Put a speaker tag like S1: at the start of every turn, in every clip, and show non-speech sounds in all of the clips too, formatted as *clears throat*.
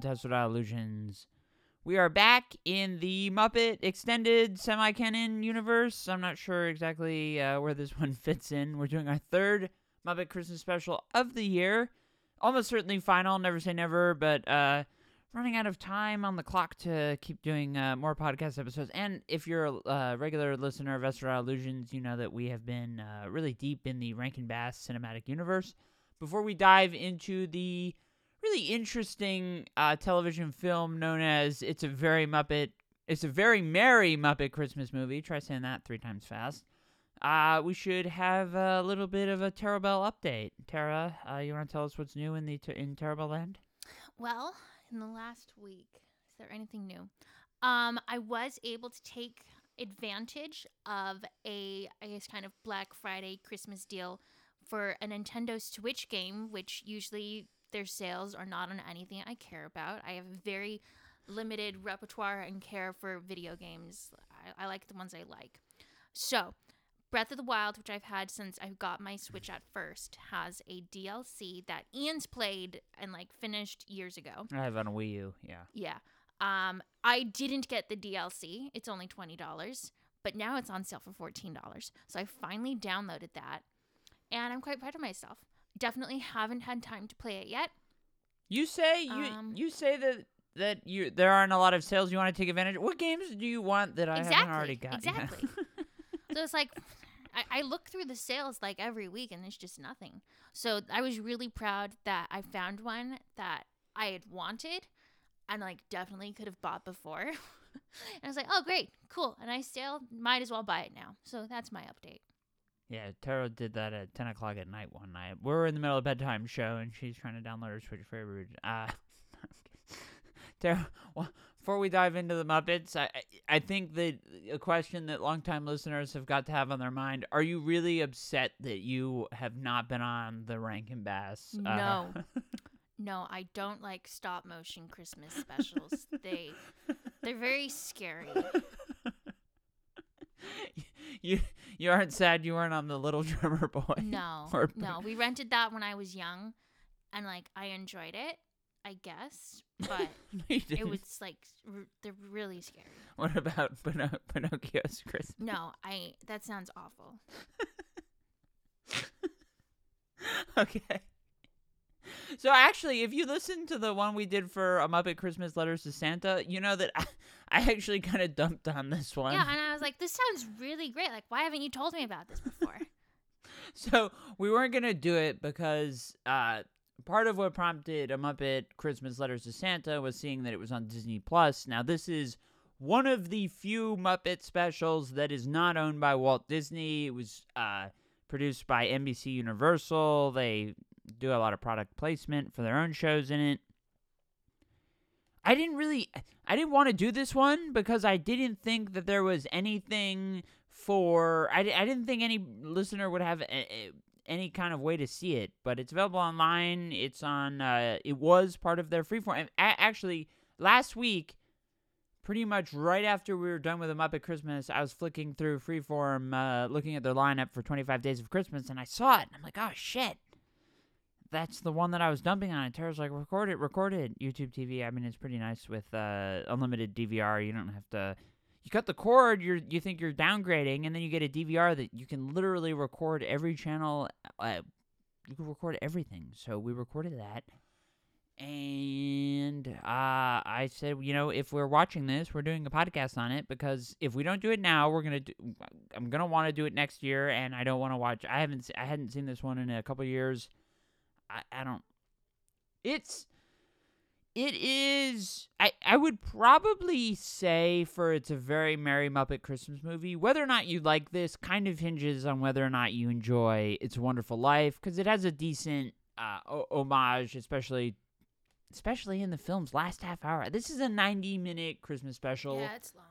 S1: to Hustle Illusions. We are back in the Muppet extended semi canon universe. I'm not sure exactly uh, where this *laughs* one fits in. We're doing our third Muppet Christmas special of the year. Almost certainly final, never say never, but uh, running out of time on the clock to keep doing uh, more podcast episodes. And if you're a uh, regular listener of Versatile Illusions, you know that we have been uh, really deep in the Rankin Bass cinematic universe. Before we dive into the really interesting uh, television film known as It's a Very Muppet, It's a Very Merry Muppet Christmas Movie. Try saying that three times fast. Uh, we should have a little bit of a Terrible update. Tara, uh, you want to tell us what's new in the in Terrible Land?
S2: Well, in the last week, is there anything new? Um, I was able to take advantage of a, I guess, kind of Black Friday Christmas deal for a Nintendo Switch game, which usually their sales are not on anything I care about. I have a very limited repertoire and care for video games. I, I like the ones I like. So, Breath of the Wild, which I've had since I got my Switch at first, has a DLC that Ian's played and like finished years ago.
S1: I have on a Wii U, yeah.
S2: Yeah. Um, I didn't get the DLC. It's only twenty dollars, but now it's on sale for fourteen dollars. So I finally downloaded that, and I'm quite proud of myself. Definitely haven't had time to play it yet.
S1: You say you
S2: Um,
S1: you say that that you there aren't a lot of sales you want to take advantage. Of. What games do you want that I
S2: exactly.
S1: haven't already got?
S2: Exactly. *laughs* so it's like I, I look through the sales like every week and there's just nothing. So I was really proud that I found one that I had wanted and like definitely could have bought before. *laughs* and I was like, oh great, cool. And I still might as well buy it now. So that's my update.
S1: Yeah, Tara did that at ten o'clock at night one night. We are in the middle of bedtime show, and she's trying to download her Switch every. Uh, *laughs* Tara, well, before we dive into the Muppets, I I- think that a question that longtime listeners have got to have on their mind: Are you really upset that you have not been on the Rankin Bass? uh,
S2: No. *laughs* No, I don't like stop motion Christmas specials. they they're very scary. *laughs* *laughs*
S1: you you aren't sad you weren't on the Little *laughs* Drummer Boy.
S2: No, *laughs*
S1: Or-
S2: no. We rented that when I was young, and like I enjoyed it, I guess. But
S1: No,
S2: it was like r- they're really scary.
S1: What about Pino- Pinocchio's Christmas?
S2: No, I. That sounds awful.
S1: okay. So actually, if you listen to the one we did for a Muppet Christmas Letters to Santa, you know that I, *laughs* I actually kind of dumped on this one.
S2: Yeah, and I was like, this sounds really great. Like, why haven't you told me about this before? *laughs*
S1: So we weren't gonna do it because uh, part of what prompted a Muppet Christmas Letters to Santa was seeing that it was on Disney Plus. Now this is one of the few Muppet specials that is not owned by Walt Disney. It was uh, produced by NBC Universal. They do a lot of product placement for their own shows in it. I didn't really I didn't want to do this one because I didn't think that there was anything for I, I didn't think any listener would have a, any kind of way to see it, but it's available online. It's on uh it was part of their freeform. Actually last week pretty much right after we were done with them up at Christmas, I was flicking through freeform uh looking at their lineup for 25 Days of Christmas and I saw it and I'm like, "Oh shit." That's the one that I was dumping on. And Tara's like, record it, record it. YouTube TV. I mean, it's pretty nice with uh, unlimited DVR. You don't have to. You cut the cord. You you think you're downgrading, and then you get a DVR that you can literally record every channel. Uh, you can record everything. So we recorded that, and uh, I said, you know, if we're watching this, we're doing a podcast on it because if we don't do it now, we're gonna do. I'm gonna want to do it next year, and I don't want to watch. I haven't. I hadn't seen this one in a couple years. I, I don't. It's. It is. I, I would probably say for it's a very Merry Muppet Christmas movie. Whether or not you like this kind of hinges on whether or not you enjoy It's a Wonderful Life because it has a decent uh, homage, especially especially in the film's last half hour. This is a 90 minute Christmas special.
S2: yeah, it's long.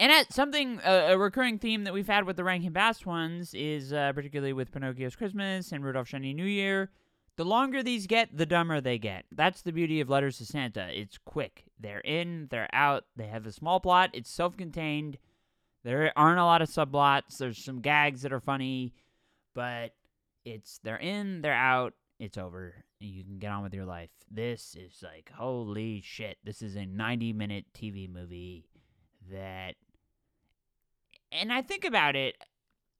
S1: And at something, uh, a recurring theme that we've had with the Rankin Bass ones is uh, particularly with Pinocchio's Christmas and Rudolph Shiny New Year. The longer these get, the dumber they get. That's the beauty of Letters to Santa. It's quick. They're in, they're out. They have a small plot. It's self-contained. There aren't a lot of subplots. There's some gags that are funny, but it's they're in, they're out, it's over. You can get on with your life. This is like, holy shit. This is a 90 minute TV movie that. And I think about it.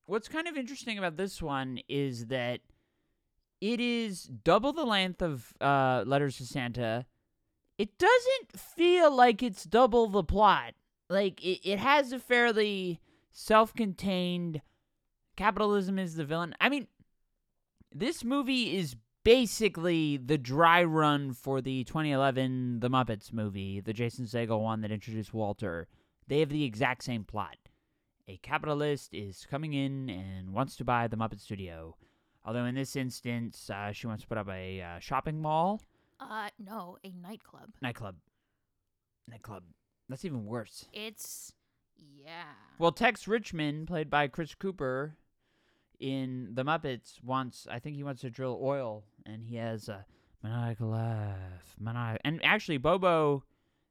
S1: What's kind of interesting about this one is that it is double the length of uh, Letters to Santa. It doesn't feel like it's double the plot. Like, it, it has a fairly self contained capitalism is the villain. I mean, this movie is basically the dry run for the 2011 The Muppets movie, the Jason Segel one that introduced Walter. They have the exact same plot. A capitalist is coming in and wants to buy the Muppet Studio. Although in this instance, uh, she wants to put up a uh, shopping mall,
S2: Uh, no, a nightclub.
S1: nightclub, nightclub. That's even worse.
S2: It's yeah.
S1: Well, Tex Richman, played by Chris Cooper in The Muppets, wants I think he wants to drill oil, and he has a maniacal laugh, maniacal. And actually, Bobo,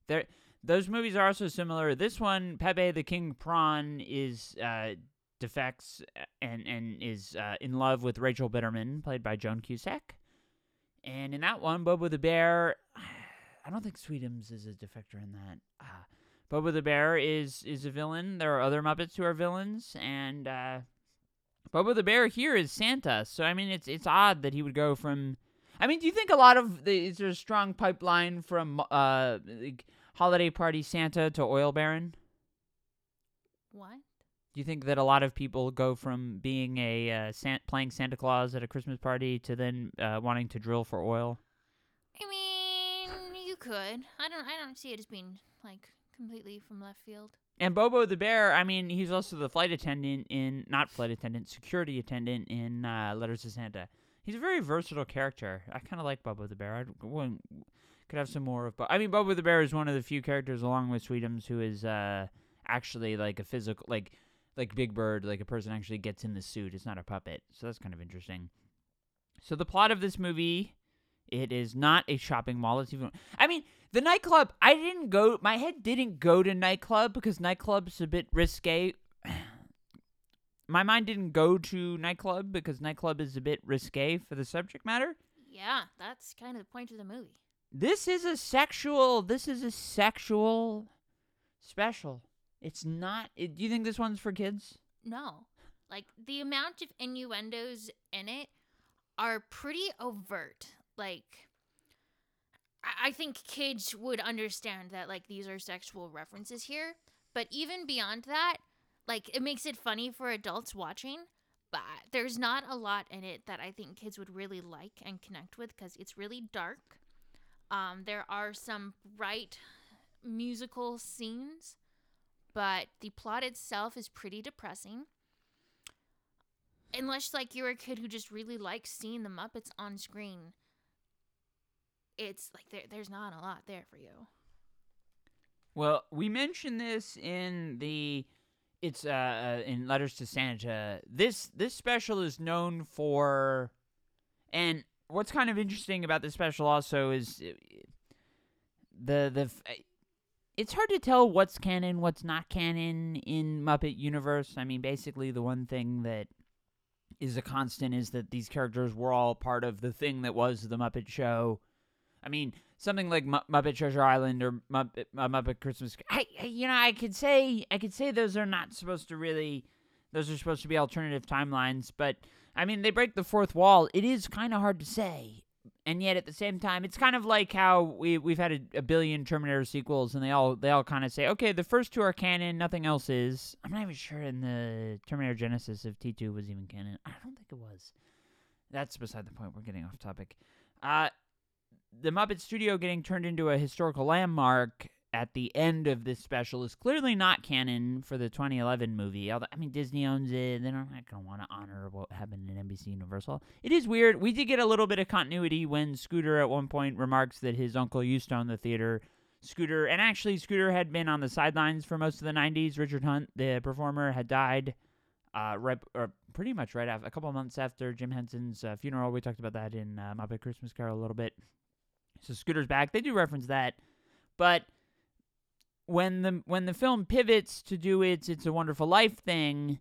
S1: there. Those movies are also similar. This one, Pepe the King Prawn, is uh, defects and and is uh, in love with Rachel Bitterman, played by Joan Cusack. And in that one, Bobo the Bear, *sighs* I don't think Sweetums is a defector in that. Uh, Bobo the Bear is is a villain. There are other Muppets who are villains, and uh, Bobo the Bear here is Santa. So I mean, it's it's odd that he would go from. I mean, do you think a lot of the, is there a strong pipeline from uh like holiday party Santa to oil baron?
S2: What?
S1: Do you think that a lot of people go from being a uh, San- playing Santa Claus at a Christmas party to then uh, wanting to drill for oil?
S2: I mean, you could. I don't. I don't see it as being like completely from left field.
S1: And Bobo the Bear, I mean, he's also the flight attendant in, not flight attendant, security attendant in uh, Letters to Santa. He's a very versatile character. I kind of like Bobo the Bear. I wouldn't- could have some more of. Bo- I mean, Bobo the Bear is one of the few characters, along with Sweetums, who is uh, actually like a physical, like like Big Bird, like a person actually gets in the suit. It's not a puppet. So that's kind of interesting. So the plot of this movie, it is not a shopping mall. It's even. I mean, the nightclub. I didn't go. My head didn't go to nightclub because nightclub's a bit risque. *clears throat* My mind didn't go to nightclub because nightclub is a bit risque for the subject matter.
S2: Yeah, that's kind of the point of the movie.
S1: This is a sexual. This is a sexual special. It's not. It, do you think this one's for kids?
S2: No, like the amount of innuendos in it are pretty overt. Like, I, I think kids would understand that like these are sexual references here. But even beyond that, like it makes it funny for adults watching. But there's not a lot in it that I think kids would really like and connect with because it's really dark. Um, there are some bright musical scenes, but the plot itself is pretty depressing. Unless like you're a kid who just really likes seeing the Muppets on screen, it's like there, there's not a lot there for you.
S1: Well, we mentioned this in the it's uh, uh in letters to Santa. This this special is known for and what's kind of interesting about this special also is uh, the the it's hard to tell what's canon, what's not canon in Muppet universe. I mean, basically the one thing that is a constant is that these characters were all part of the thing that was the Muppet Show. I mean, something like Mu- Muppet Treasure Island or Muppet, uh, Muppet Christmas. I, you know, I could say, I could say those are not supposed to really, those are supposed to be alternative timelines. But I mean, they break the fourth wall. It is kind of hard to say, and yet at the same time, it's kind of like how we we've had a, a billion Terminator sequels, and they all they all kind of say, okay, the first two are canon, nothing else is. I'm not even sure in the Terminator Genisys if T2 was even canon. I don't think it was. That's beside the point. We're getting off topic. Uh, the Muppet Studio getting turned into a historical landmark at the end of this special is clearly not canon for the 2011 movie. Although, I mean, Disney owns it. They're not going to want to honor what happened in NBC Universal. It is weird. We did get a little bit of continuity when Scooter at one point remarks that his uncle used to own the theater. Scooter, and actually, Scooter had been on the sidelines for most of the 90s. Richard Hunt, the performer, had died uh, right, or pretty much right after, a couple months after Jim Henson's uh, funeral. We talked about that in uh, Muppet Christmas Carol a little bit. So Scooter's back. They do reference that, but when the when the film pivots to do its "It's a Wonderful Life" thing,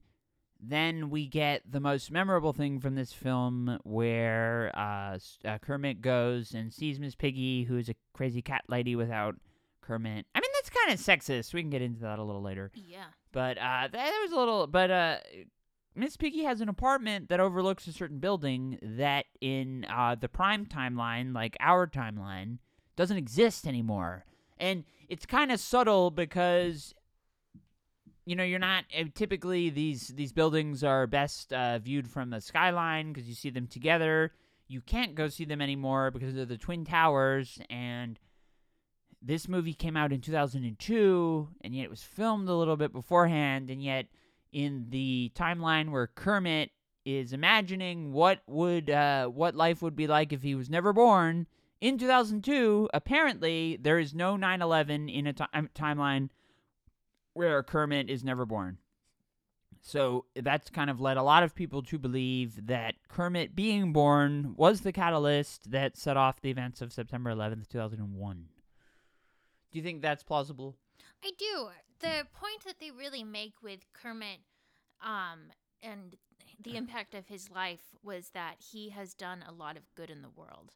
S1: then we get the most memorable thing from this film where uh, uh, Kermit goes and sees Miss Piggy, who is a crazy cat lady without Kermit. I mean, that's kind of sexist. We can get into that a little later.
S2: Yeah.
S1: But uh, that that was a little. But uh, Miss Piggy has an apartment that overlooks a certain building that in uh, the prime timeline, like our timeline, doesn't exist anymore. And it's kind of subtle because you know you're not uh, typically these these buildings are best uh, viewed from the skyline because you see them together. You can't go see them anymore because of the twin towers and this movie came out in 2002 and yet it was filmed a little bit beforehand and yet in the timeline where Kermit is imagining what would uh, what life would be like if he was never born in 2002 apparently there is no 9/11 in a um, timeline where Kermit is never born so that's kind of led a lot of people to believe that Kermit being born was the catalyst that set off the events of September 11th 2001 do you think that's plausible
S2: I do. The point that they really make with Kermit um, and the impact of his life was that he has done a lot of good in the world.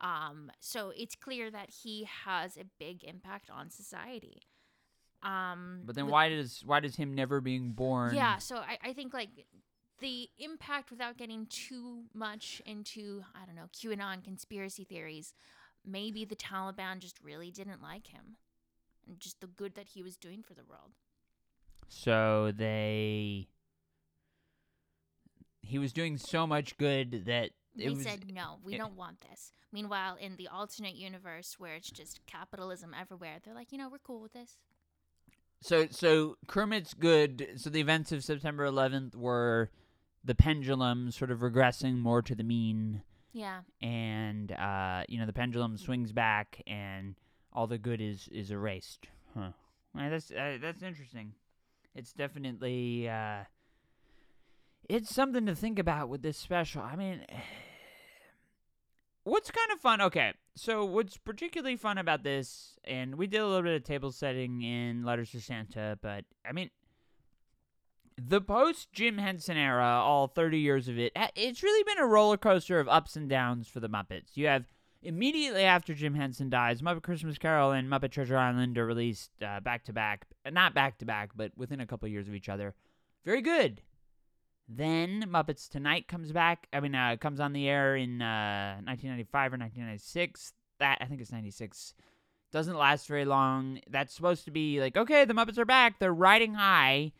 S2: Um, so it's clear that he has a big impact on society. Um,
S1: But then why does why does him never being born?
S2: Yeah, so I, I think like the impact without getting too much into, I don't know, QAnon conspiracy theories, maybe the Taliban just really didn't like him. And just the good that he was doing for the world.
S1: So they he was doing so much good that
S2: They
S1: was
S2: said no, we
S1: it-
S2: don't want this. Meanwhile, in the alternate universe where it's just capitalism everywhere, they're like, you know, we're cool with this.
S1: so so Kermit's good. So the events of September 11th were the pendulum sort of regressing more to the mean,
S2: Yeah,
S1: and uh, you know the pendulum swings back, and all the good is is erased. Huh? Well, that's uh, that's interesting. It's definitely uh, it's something to think about with this special. I mean, *sighs* what's kind of fun? Okay, so what's particularly fun about this, and we did a little bit of table setting in Letters to Santa, but I mean, the post Jim Henson era, all 30 years of it, it's really been a roller coaster of ups and downs for the Muppets. You have immediately after Jim Henson dies, Muppet Christmas Carol and Muppet Treasure Island are released uh, back to back, not back to back, but within a couple years of each other. Very good. Then Muppets Tonight comes back. I mean, uh, comes on the air in uh, 1995 or 1996. That I think it's 96. Doesn't last very long. That's supposed to be like, okay, the Muppets are back. They're riding high.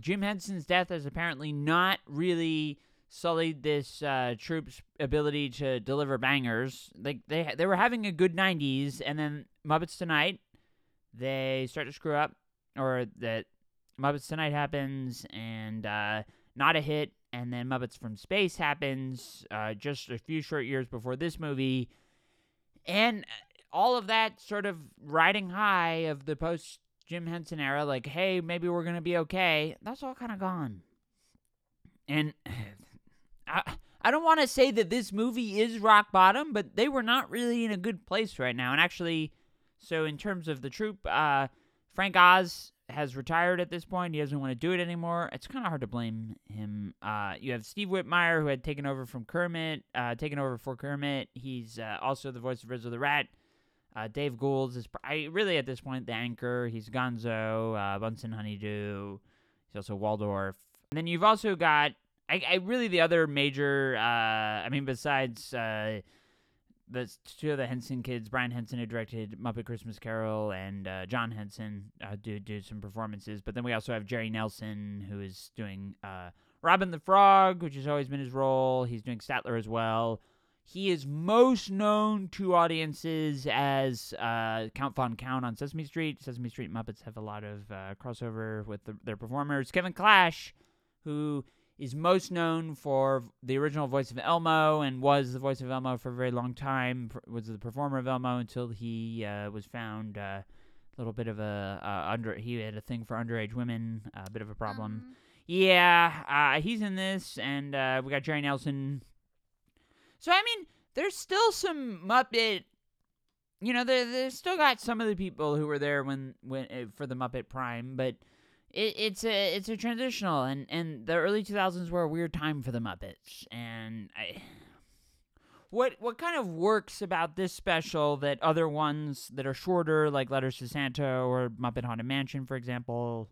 S1: Jim Henson's death has apparently not really sullied this uh, troupe's ability to deliver bangers. Like they they were having a good 90s, and then Muppets Tonight, they start to screw up, or that Muppets Tonight happens, and uh, not a hit. And then Muppets from Space happens uh, just a few short years before this movie, and all of that sort of riding high of the post Jim Henson era, like, hey, maybe we're gonna be okay. That's all kind of gone. And *sighs* I I don't want to say that this movie is rock bottom, but they were not really in a good place right now. And actually, so in terms of the troupe, uh, Frank Oz has retired at this point. He doesn't want to do it anymore. It's kind of hard to blame him. Uh, you have Steve Whitmire, who had taken over from Kermit, uh, taken over for Kermit. He's uh, also the voice of Rizzo the Rat. Uh, Dave Goelz is I, really at this point the anchor. He's Gonzo, uh, Bunsen Honeydew. He's also Waldorf. And then you've also got I, I really the other major. Uh, I mean, besides the two of the Henson kids, Brian Henson who directed Muppet Christmas Carol, and uh, John Henson uh, do do some performances. But then we also have Jerry Nelson who is doing uh, Robin the Frog, which has always been his role. He's doing Statler as well. He is most known to audiences as uh, Count Von Count on Sesame Street. Sesame Street Muppets have a lot of uh, crossover with the, their performers. Kevin Clash, who is most known for the original voice of Elmo and was the voice of Elmo for a very long time. pr- Was the performer of Elmo until he uh, was found uh, a little bit of a uh, under. He had a thing for underage women, a bit of a problem.
S2: Um,
S1: Yeah, uh, he's in this, and uh, we got Jerry Nelson. So I mean, there's still some Muppet. You know, they there's still got some of the people who were there when when uh, for the Muppet Prime, but it, it's a it's a transitional, and and the early 2000s were a weird time for the Muppets, and I. What what kind of works about this special that other ones that are shorter, like Letters to Santa or Muppet Haunted Mansion, for example,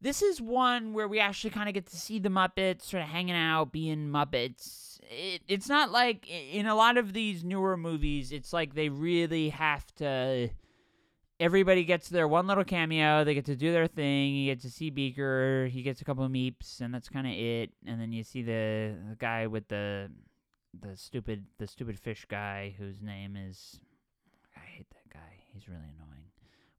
S1: this is one where we actually kind of get to see the Muppets sort of hanging out, being Muppets. It, it's not like in a lot of these newer movies, it's like they really have to. Everybody gets their one little cameo. They get to do their thing. You get to see Beaker. He gets a couple of meeps, and that's kind of it. And then you see the, the guy with the the stupid the stupid fish guy whose name is I hate that guy. He's really annoying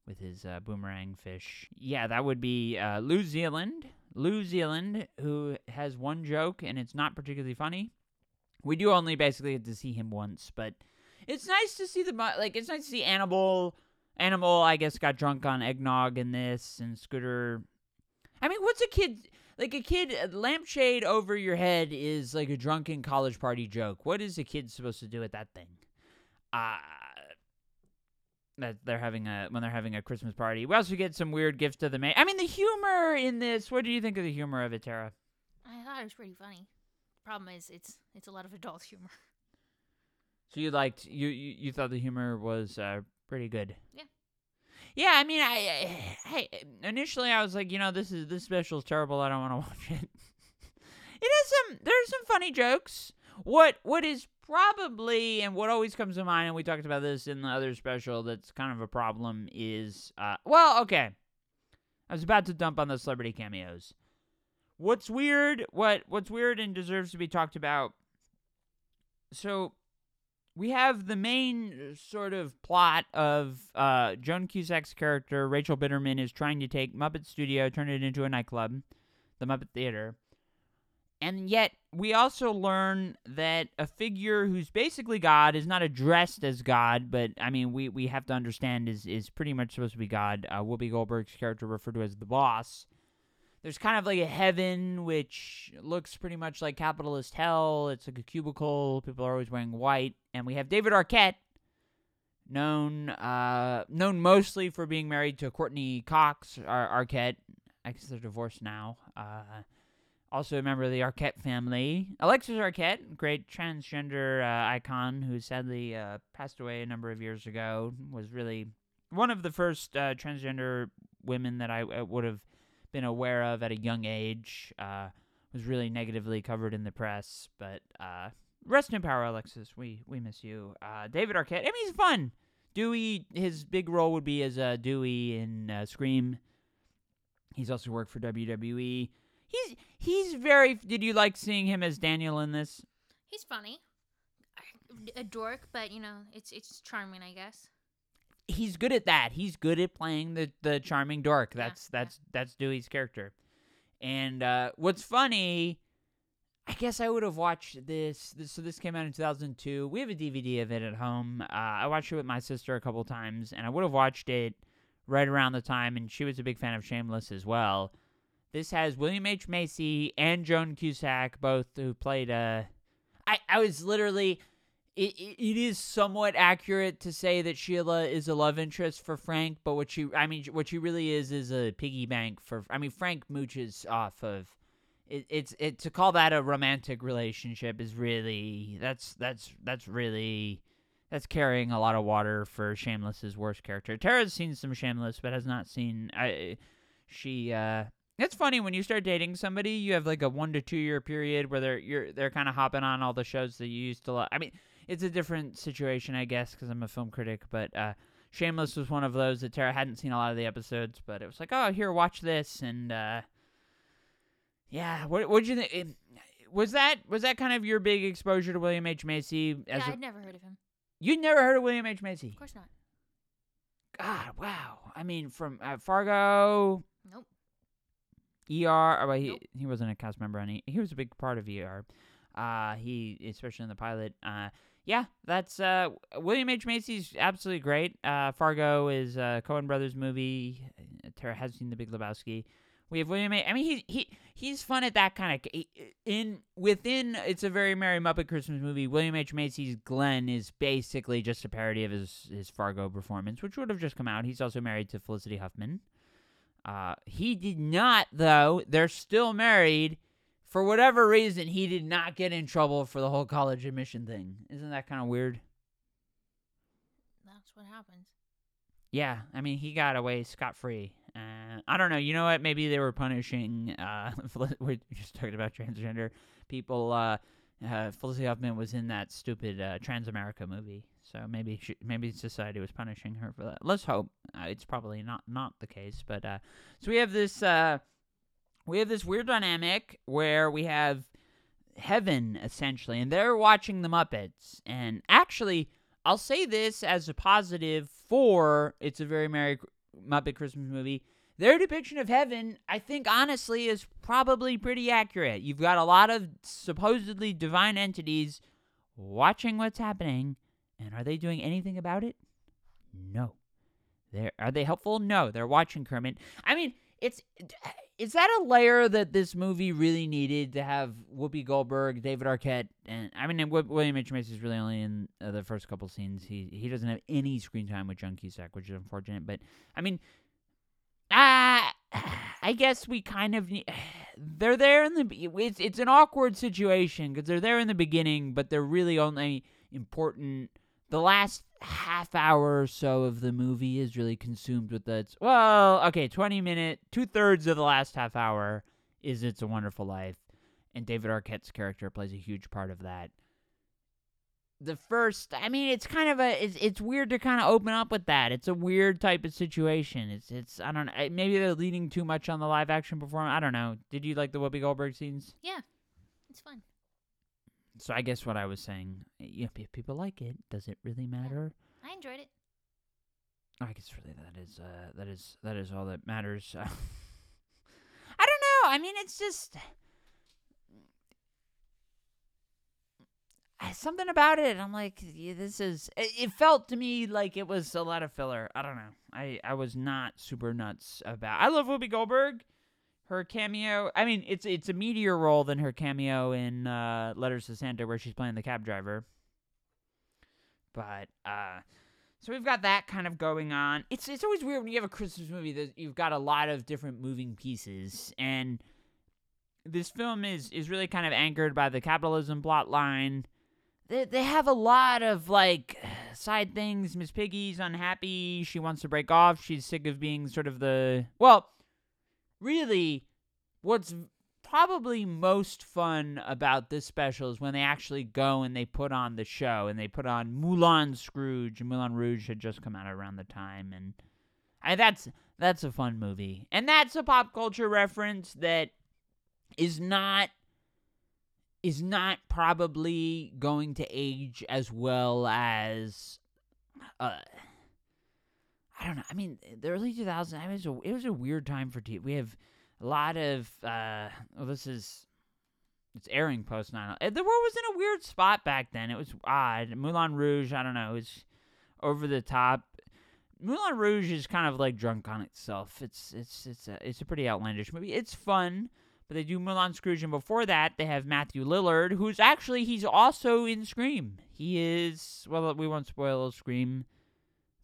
S1: with his uh, boomerang fish. Yeah, that would be uh, Lou Zealand. Lou Zealand, who has one joke and it's not particularly funny. We do only basically get to see him once, but it's nice to see the like. It's nice to see Animal. Animal, I guess, got drunk on eggnog in this, and Scooter. I mean, what's a kid? like a kid a lampshade over your head is like a drunken college party joke. What is a kid supposed to do with that thing? Uh that they're having a when they're having a Christmas party. We also get some weird gifts to the maid. I mean, the humor in this. What do you think of the humor of it, Tara?
S2: I thought it was pretty funny. Problem is, it's it's a lot of adult humor.
S1: So you liked you you, you thought the humor was uh, pretty good.
S2: Yeah.
S1: Yeah, I mean, I, I, initially I was like, you know, this is this special is terrible. I don't want to *laughs* watch it. it has some there's some funny jokes. What what is probably and what always comes to mind, and we talked about this in the other special. That's kind of a problem. Is uh, well, okay. I was about to dump on the celebrity cameos. What's weird? What what's weird and deserves to be talked about. So we have the main sort of plot of uh, Joan Cusack's character, Rachel Bitterman, is trying to take Muppet Studio, turn it into a nightclub, the Muppet Theater. And yet, we also learn that a figure who's basically God is not addressed as God, but I mean, we, we have to understand is, is pretty much supposed to be God. Uh, Whoopi Goldberg's character, referred to as the boss, there's kind of like a heaven which looks pretty much like capitalist hell. It's like a cubicle. People are always wearing white, and we have David Arquette, known uh, known mostly for being married to Courteney Cox Ar- Arquette. I guess they're divorced now. Uh, also a member of the Arquette family. Alexis Arquette, great transgender uh, icon who sadly uh, passed away a number of years ago, was really one of the first uh, transgender women that I uh, would have been aware of at a young age. Uh, was really negatively covered in the press, but uh, rest in power, Alexis. We we miss you. Uh, David Arquette. I mean, he's fun. Dewey. His big role would be as uh, Dewey in uh, Scream. He's also worked for WWE. He's he's very. Did you like seeing him as Daniel in this?
S2: He's funny, a dork, but you know, it's it's charming, I guess
S1: he's good at that. He's good at playing the the charming dork. That's yeah, that's that's Dewey's character. And uh, what's funny, I guess I would have watched this, this. So this came out in 2002. We have a DVD of it at home. Uh, I watched it with my sister a couple times, and I would have watched it right around the time. And she was a big fan of Shameless as well. This has William H Macy and Joan Cusack, both who played. Uh, I I was literally it, it is somewhat accurate to say that Sheila is a love interest for Frank, but what she I mean what she really is is a piggy bank for I mean Frank mooches off of it, it's it to call that a romantic relationship is really that's that's that's really that's carrying a lot of water for Shameless's worst character. Tara's seen some Shameless, but has not seen. I she. uh It's funny when you start dating somebody, you have like a one to two year period where they're you're they're kind of hopping on all the shows that you used to love. I mean, it's a different situation, I guess, because I'm a film critic. But uh, Shameless was one of those that Tara hadn't seen a lot of the episodes, but it was like, oh, here, watch this, and uh, yeah, what did you think? Was that was that kind of your big exposure to William H Macy?
S2: As yeah, I'd never heard of him.
S1: You'd never heard of William H Macy?
S2: Of course not.
S1: God, wow. I mean, from uh, Fargo.
S2: Nope.
S1: ER. Oh, well, he nope. he wasn't a cast member on. he was a big part of ER. Uh, he especially in the pilot. Uh, yeah, that's uh, William H Macy's absolutely great. Uh, Fargo is a Coen Brothers movie. Tara has seen The Big Lebowski. We have William. A- I mean, he he he's fun at that kind of in within. It's a very Merry Muppet Christmas movie. William H Macy's Glenn is basically just a parody of his his Fargo performance, which would have just come out. He's also married to Felicity Huffman. Uh, he did not, though. They're still married. For whatever reason, he did not get in trouble for the whole college admission thing. Isn't that kind of weird?
S2: That's what happens.
S1: Yeah, I mean, he got away scot free. Uh, I don't know. You know what? Maybe they were punishing. Uh, *laughs* we just talked about transgender people. Uh, uh, Felicity Huffman was in that stupid uh, Transamerica movie, so maybe she, maybe society was punishing her for that. Let's hope uh, it's probably not not the case. But uh, so we have this uh, we have this weird dynamic where we have heaven essentially, and they're watching the Muppets. And actually, I'll say this as a positive for it's a very Merry Muppet Christmas movie. Their depiction of heaven, I think, honestly, is probably pretty accurate. You've got a lot of supposedly divine entities watching what's happening, and are they doing anything about it? No. They're, are they helpful? No. They're watching Kermit. I mean, it's is that a layer that this movie really needed to have Whoopi Goldberg, David Arquette, and I mean William H Macy is really only in uh, the first couple scenes. He he doesn't have any screen time with Joan Cusack, which is unfortunate. But I mean, ah, I guess we kind of need. *sighs* They're there in the. It's it's an awkward situation because they're there in the beginning, but they're really only important. The last half hour or so of the movie is really consumed with the. Well, okay, twenty minute, two thirds of the last half hour is "It's a Wonderful Life," and David Arquette's character plays a huge part of that the first i mean it's kind of a it's, it's weird to kind of open up with that it's a weird type of situation it's it's i don't know maybe they're leaning too much on the live action performance i don't know did you like the whoopi goldberg scenes
S2: Yeah, it's fun.
S1: So i guess what i was saying yeah, if people like it does it really matter
S2: I enjoyed it.
S1: i guess really that is uh that is that is all that matters *laughs* i don't know i mean it's just something about it. I'm like, yeah, this is. It, it felt to me like it was a lot of filler. I don't know. I I was not super nuts about. I love Whoopi Goldberg. Her cameo. I mean, it's it's a meatier role than her cameo in uh, Letters to Santa, where she's playing the cab driver. But uh, so we've got that kind of going on. It's it's always weird when you have a Christmas movie that you've got a lot of different moving pieces and. This film is, is really kind of anchored by the capitalism plot line they they have a lot of like *sighs* side things. Miss Piggy's unhappy. She wants to break off. She's sick of being sort of the well, really, what's probably most fun about this special is when they actually go and they put on the show and they put on Moulin Scrooge. Moulin Rouge had just come out around the time, and I, that's that's a fun movie, and that's a pop culture reference that is not is not probably going to age as well as uh I don't know. I mean, the early 2000s, I it was a, it was a weird time for TV. We have a lot of uh well this is it's airing post 9 the world was in a weird spot back then. It was odd. Moulin Rouge, I don't know, it was over the top. Moulin Rouge is kind of like drunk on itself. It's it's it's a it's a pretty outlandish movie. It's fun. But they do Moulin Scrooge, and before that, they have Matthew Lillard, who's actually he's also in Scream. He is well, we won't spoil Scream,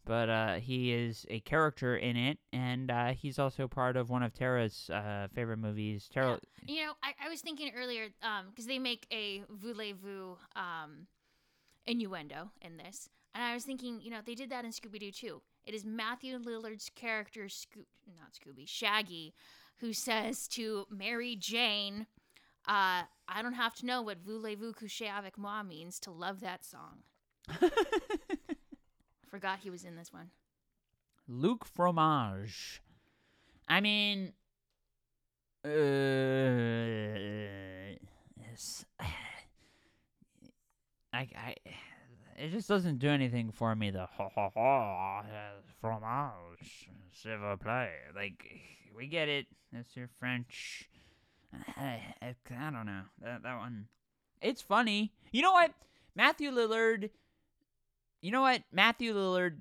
S1: but uh, he is a character in it, and uh, he's also part of one of Tara's uh, favorite movies. Tara,
S2: You know, I, I was thinking earlier because they make a voulez-vous um, innuendo in this, and I was thinking, you know, they did that in Scooby Doo too. It is Matthew Lillard's character, Sco- not Scooby, Shaggy, who says to Mary Jane, uh, I don't have to know what voulez-vous coucher avec moi means to love that song. *laughs* Forgot he was in this one.
S1: Luc Fromage. I mean, uh, it's, *sighs* I, I, it just doesn't do anything for me. The ha ha ha fromage, s'il vous. Like, we get it. That's your French. *sighs* I, I, I don't know that that one. It's funny. You know what? Matthew Lillard. You know what? Matthew Lillard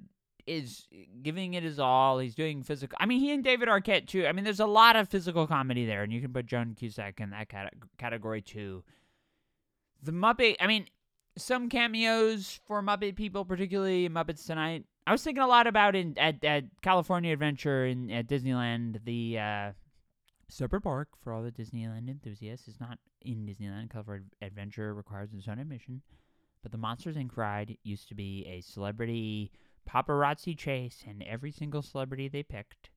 S1: is giving it his all. He's doing physical. I mean, he and David Arquette too. I mean, there's a lot of physical comedy there, and you can put Joan Cusack in that cat- category too. The Muppet. I mean, some cameos for Muppet people, particularly Muppets Tonight. I was thinking a lot about in at, at California Adventure in at Disneyland. The uh, separate park for all the Disneyland enthusiasts is not in Disneyland. California Adventure requires its own admission, but the Monsters Inc. ride used to be a celebrity paparazzi chase, and every single celebrity they picked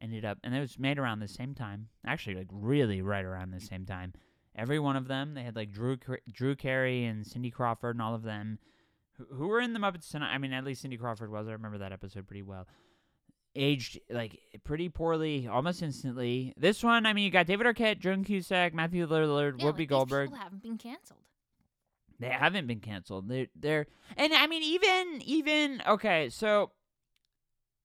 S1: ended up, and it was made around the same time. Actually, like really right around the same time. Every one of them, they had like Drew Drew Carey and Cindy Crawford and all of them who were in the Muppets tonight. I mean, at least Cindy Crawford was. I remember that episode pretty well. Aged like pretty poorly, almost instantly. This one, I mean, you got David Arquette, Joan Cusack, Matthew Lillard,
S2: Yeah,
S1: Whoopi
S2: like, these
S1: Goldberg.
S2: people haven't been canceled.
S1: They haven't been canceled. They're they're and I mean even even okay, so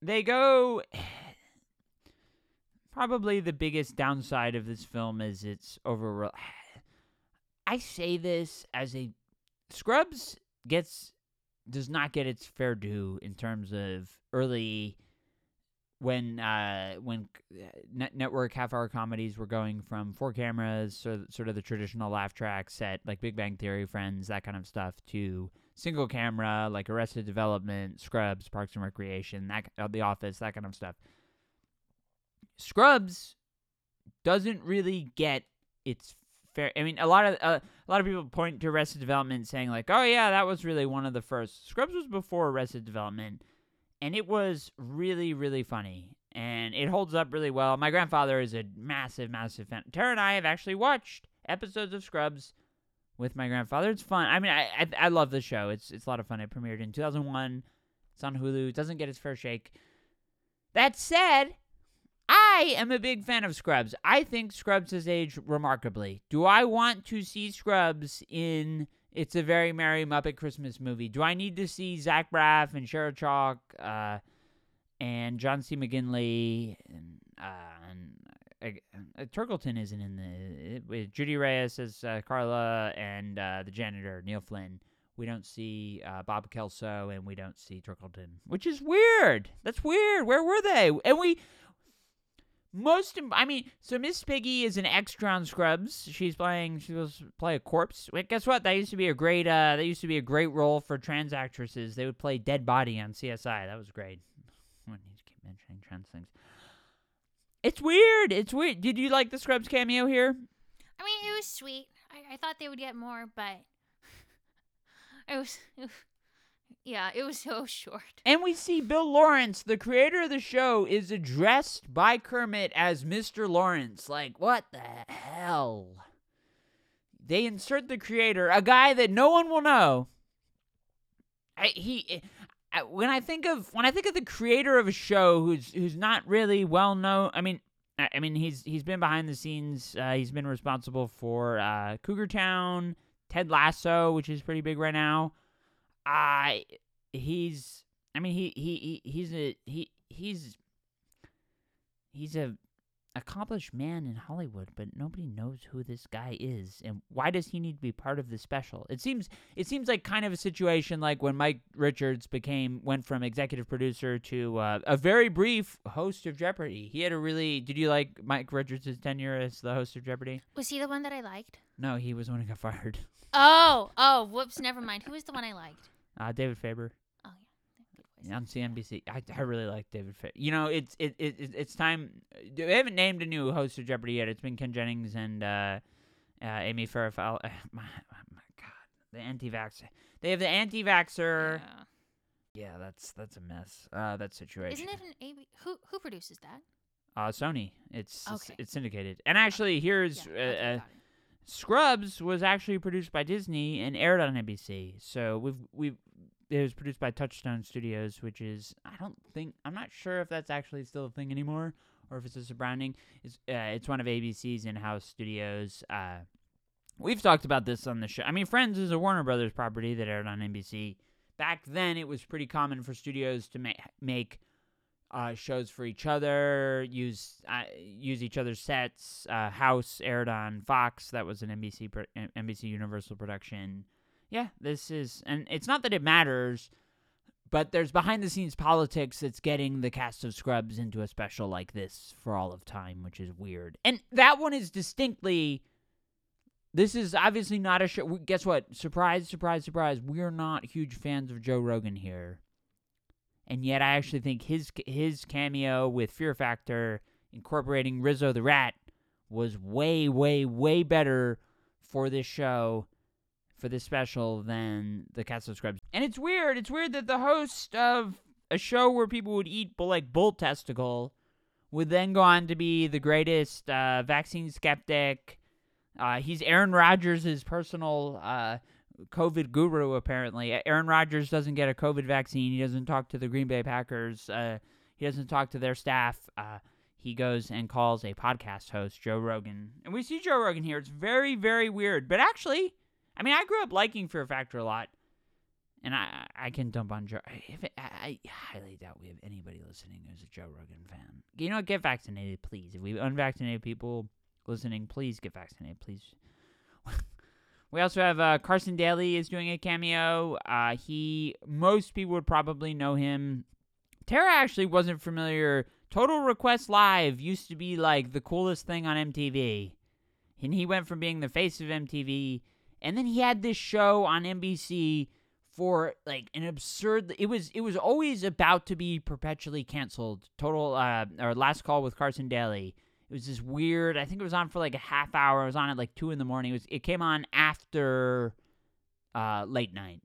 S1: they go *sighs* probably the biggest downside of this film is it's over I say this as a Scrubs gets does not get its fair due in terms of early when uh when uh, net- network half hour comedies were going from four cameras sort of, the traditional laugh track set like Big Bang Theory Friends that kind of stuff to single camera like Arrested Development Scrubs Parks and Recreation that uh, The Office that kind of stuff. Scrubs doesn't really get its fair I mean a lot of uh, a lot of people point to Arrested Development saying like oh yeah that was really one of the first Scrubs was before Arrested Development and it was really really funny and it holds up really well. My grandfather is a massive massive fan. Tara and i have actually watched episodes of scrubs with my grandfather. It's fun. I mean i i, I love the show. It's it's a lot of fun. It premiered in 2001 it's on hulu. It doesn't get its fair shake. That said I am a big fan of Scrubs. I think Scrubs has aged remarkably. Do I want to see Scrubs in It's a Very Merry Muppet Christmas movie? Do I need to see Zach Braff and Cheryl Chalke uh, and John C. McGinley and, uh, and uh, uh, Turkleton isn't in the Judy Reyes as uh, Carla and uh, the janitor Neil Flynn. We don't see Bob Kelso and we don't see Turkleton, which is weird. That's weird. Where were they? And we most, I mean, so Miss Piggy is an extra on Scrubs. She's playing. She was play a corpse. Wait, guess what? That used to be a great. Uh, that used to be a great role for trans actresses. They would play dead body on CSI. That was great. I need to keep mentioning trans things. It's weird. It's weird. Did you like the Scrubs cameo here?
S2: I mean, it was sweet. I, I thought they would get more, but *laughs* it was, it was- yeah, it was *laughs* so short.
S1: And we see Bill Lawrence, the creator of the show, is addressed by Kermit as Mr. Lawrence. Like, what the hell? They insert the creator, a guy that no one will know. I, he, I, when I think of when I think of the creator of a show who's who's not really well known. I mean, I, I mean he's he's been behind the scenes. Uh, he's been responsible for uh, Cougar Town, Ted Lasso, which is pretty big right now. I he's I mean he he, he he's a he he's he's a accomplished man in Hollywood, but nobody knows who this guy is and why does he need to be part of the special? It seems it seems like kind of a situation like when Mike Richards became went from executive producer to uh, a very brief host of Jeopardy. He had a really did you like Mike Richards' tenure as the host of Jeopardy?
S2: Was he the one that I liked?
S1: No, he was the one who got *laughs* fired.
S2: Oh, oh, whoops, never mind. Who was the one I liked?
S1: Uh, David Faber.
S2: Oh
S1: on CNBC. I, I really like David Faber. You know, it's it, it it- it's time. They haven't named a new host of Jeopardy yet. It's been Ken Jennings and uh, uh, Amy Farrah. Uh, *sighs* my, my God, the anti-vaxxer. They have the anti-vaxxer.
S2: Yeah.
S1: Yeah, that's that's a mess. Uh, that situation.
S2: Isn't it an AB? Who who produces that?
S1: Uh, Sony. It's it's,
S2: Okay.
S1: it's syndicated. And actually, here's
S2: Yeah,
S1: uh, uh. Scrubs was actually produced by Disney and aired on NBC. So we've we've it was produced by Touchstone Studios, which is I don't think I'm not sure if that's actually still a thing anymore or if it's just a branding. It's uh, it's one of ABC's in-house studios. Uh, we've talked about this on the show. I mean, Friends is a Warner Brothers property that aired on NBC. Back then, it was pretty common for studios to ma- make uh, shows for each other, use uh, use each other's sets. Uh, House aired on Fox. That was an NBC pro- NBC Universal production. Yeah, this is, and it's not that it matters, but there's behind the scenes politics that's getting the cast of Scrubs into a special like this for all of time, which is weird. And that one is distinctly. This is obviously not a show. Guess what? Surprise, surprise, surprise. We're not huge fans of Joe Rogan here and yet I actually think his his cameo with Fear Factor incorporating Rizzo the Rat was way, way, way better for this show, for this special than the Cast of Scrubs. And it's weird. It's weird that the host of a show where people would eat like bull testicle would then go on to be the greatest uh, vaccine skeptic. Uh, he's Aaron Rodgers' personal uh, COVID guru, apparently. Aaron Rodgers doesn't get a COVID vaccine. He doesn't talk to the Green Bay Packers. Uh, he doesn't talk to their staff. Uh, he goes and calls a podcast host, Joe Rogan. And we see Joe Rogan here. It's very, very weird. But actually, I mean, I grew up liking Fear Factor a lot. And I I can dump on Joe. If it, I, I highly doubt we have anybody listening who's a Joe Rogan fan. You know, get vaccinated, please. If we unvaccinated people listening, please get vaccinated, please. *laughs* we also have uh, Carson Daly is doing a cameo. Uh, he most people would probably know him. Tara actually wasn't familiar Total Request Live used to be like the coolest thing on MTV. And he went from being the face of MTV and then he had this show on NBC for like an absurd it was it was always about to be perpetually canceled. Total uh or Last Call with Carson Daly. It was this weird, I think it was on for like a half hour. It was on at like 2 in the morning. It was it came on after uh late night.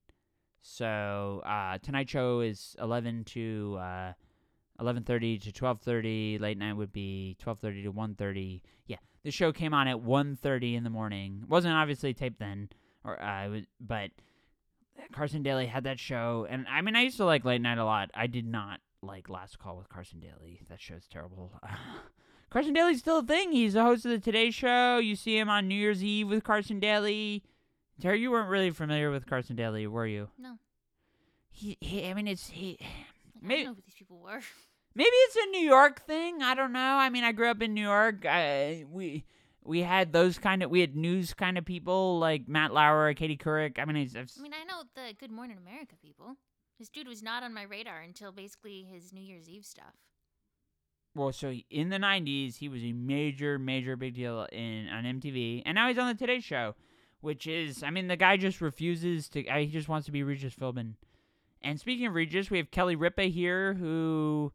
S1: So, uh Tonight Show is 11 to uh 11:30 to 12:30. Late night would be 12:30 to 1:30. Yeah, the show came on at 1:30 in the morning. It wasn't obviously taped then, or uh, was, but Carson Daly had that show, and I mean, I used to like late night a lot. I did not like Last Call with Carson Daly. That show's terrible. *laughs* Carson Daly's still a thing. He's the host of the Today Show. You see him on New Year's Eve with Carson Daly. Tara, you weren't really familiar with Carson Daly, were you?
S2: No.
S1: He, he I mean, it's he.
S2: I
S1: Maybe-
S2: don't know who these people were. *laughs*
S1: Maybe it's a New York thing. I don't know. I mean, I grew up in New York. I, we we had those kind of we had news kind of people like Matt Lauer, Katie Couric. I mean, it's, it's,
S2: I mean, I know the Good Morning America people. This dude was not on my radar until basically his New Year's Eve stuff.
S1: well, so in the '90s, he was a major, major big deal in on MTV, and now he's on the Today Show, which is, I mean, the guy just refuses to. Uh, he just wants to be Regis Philbin. And speaking of Regis, we have Kelly Ripa here, who.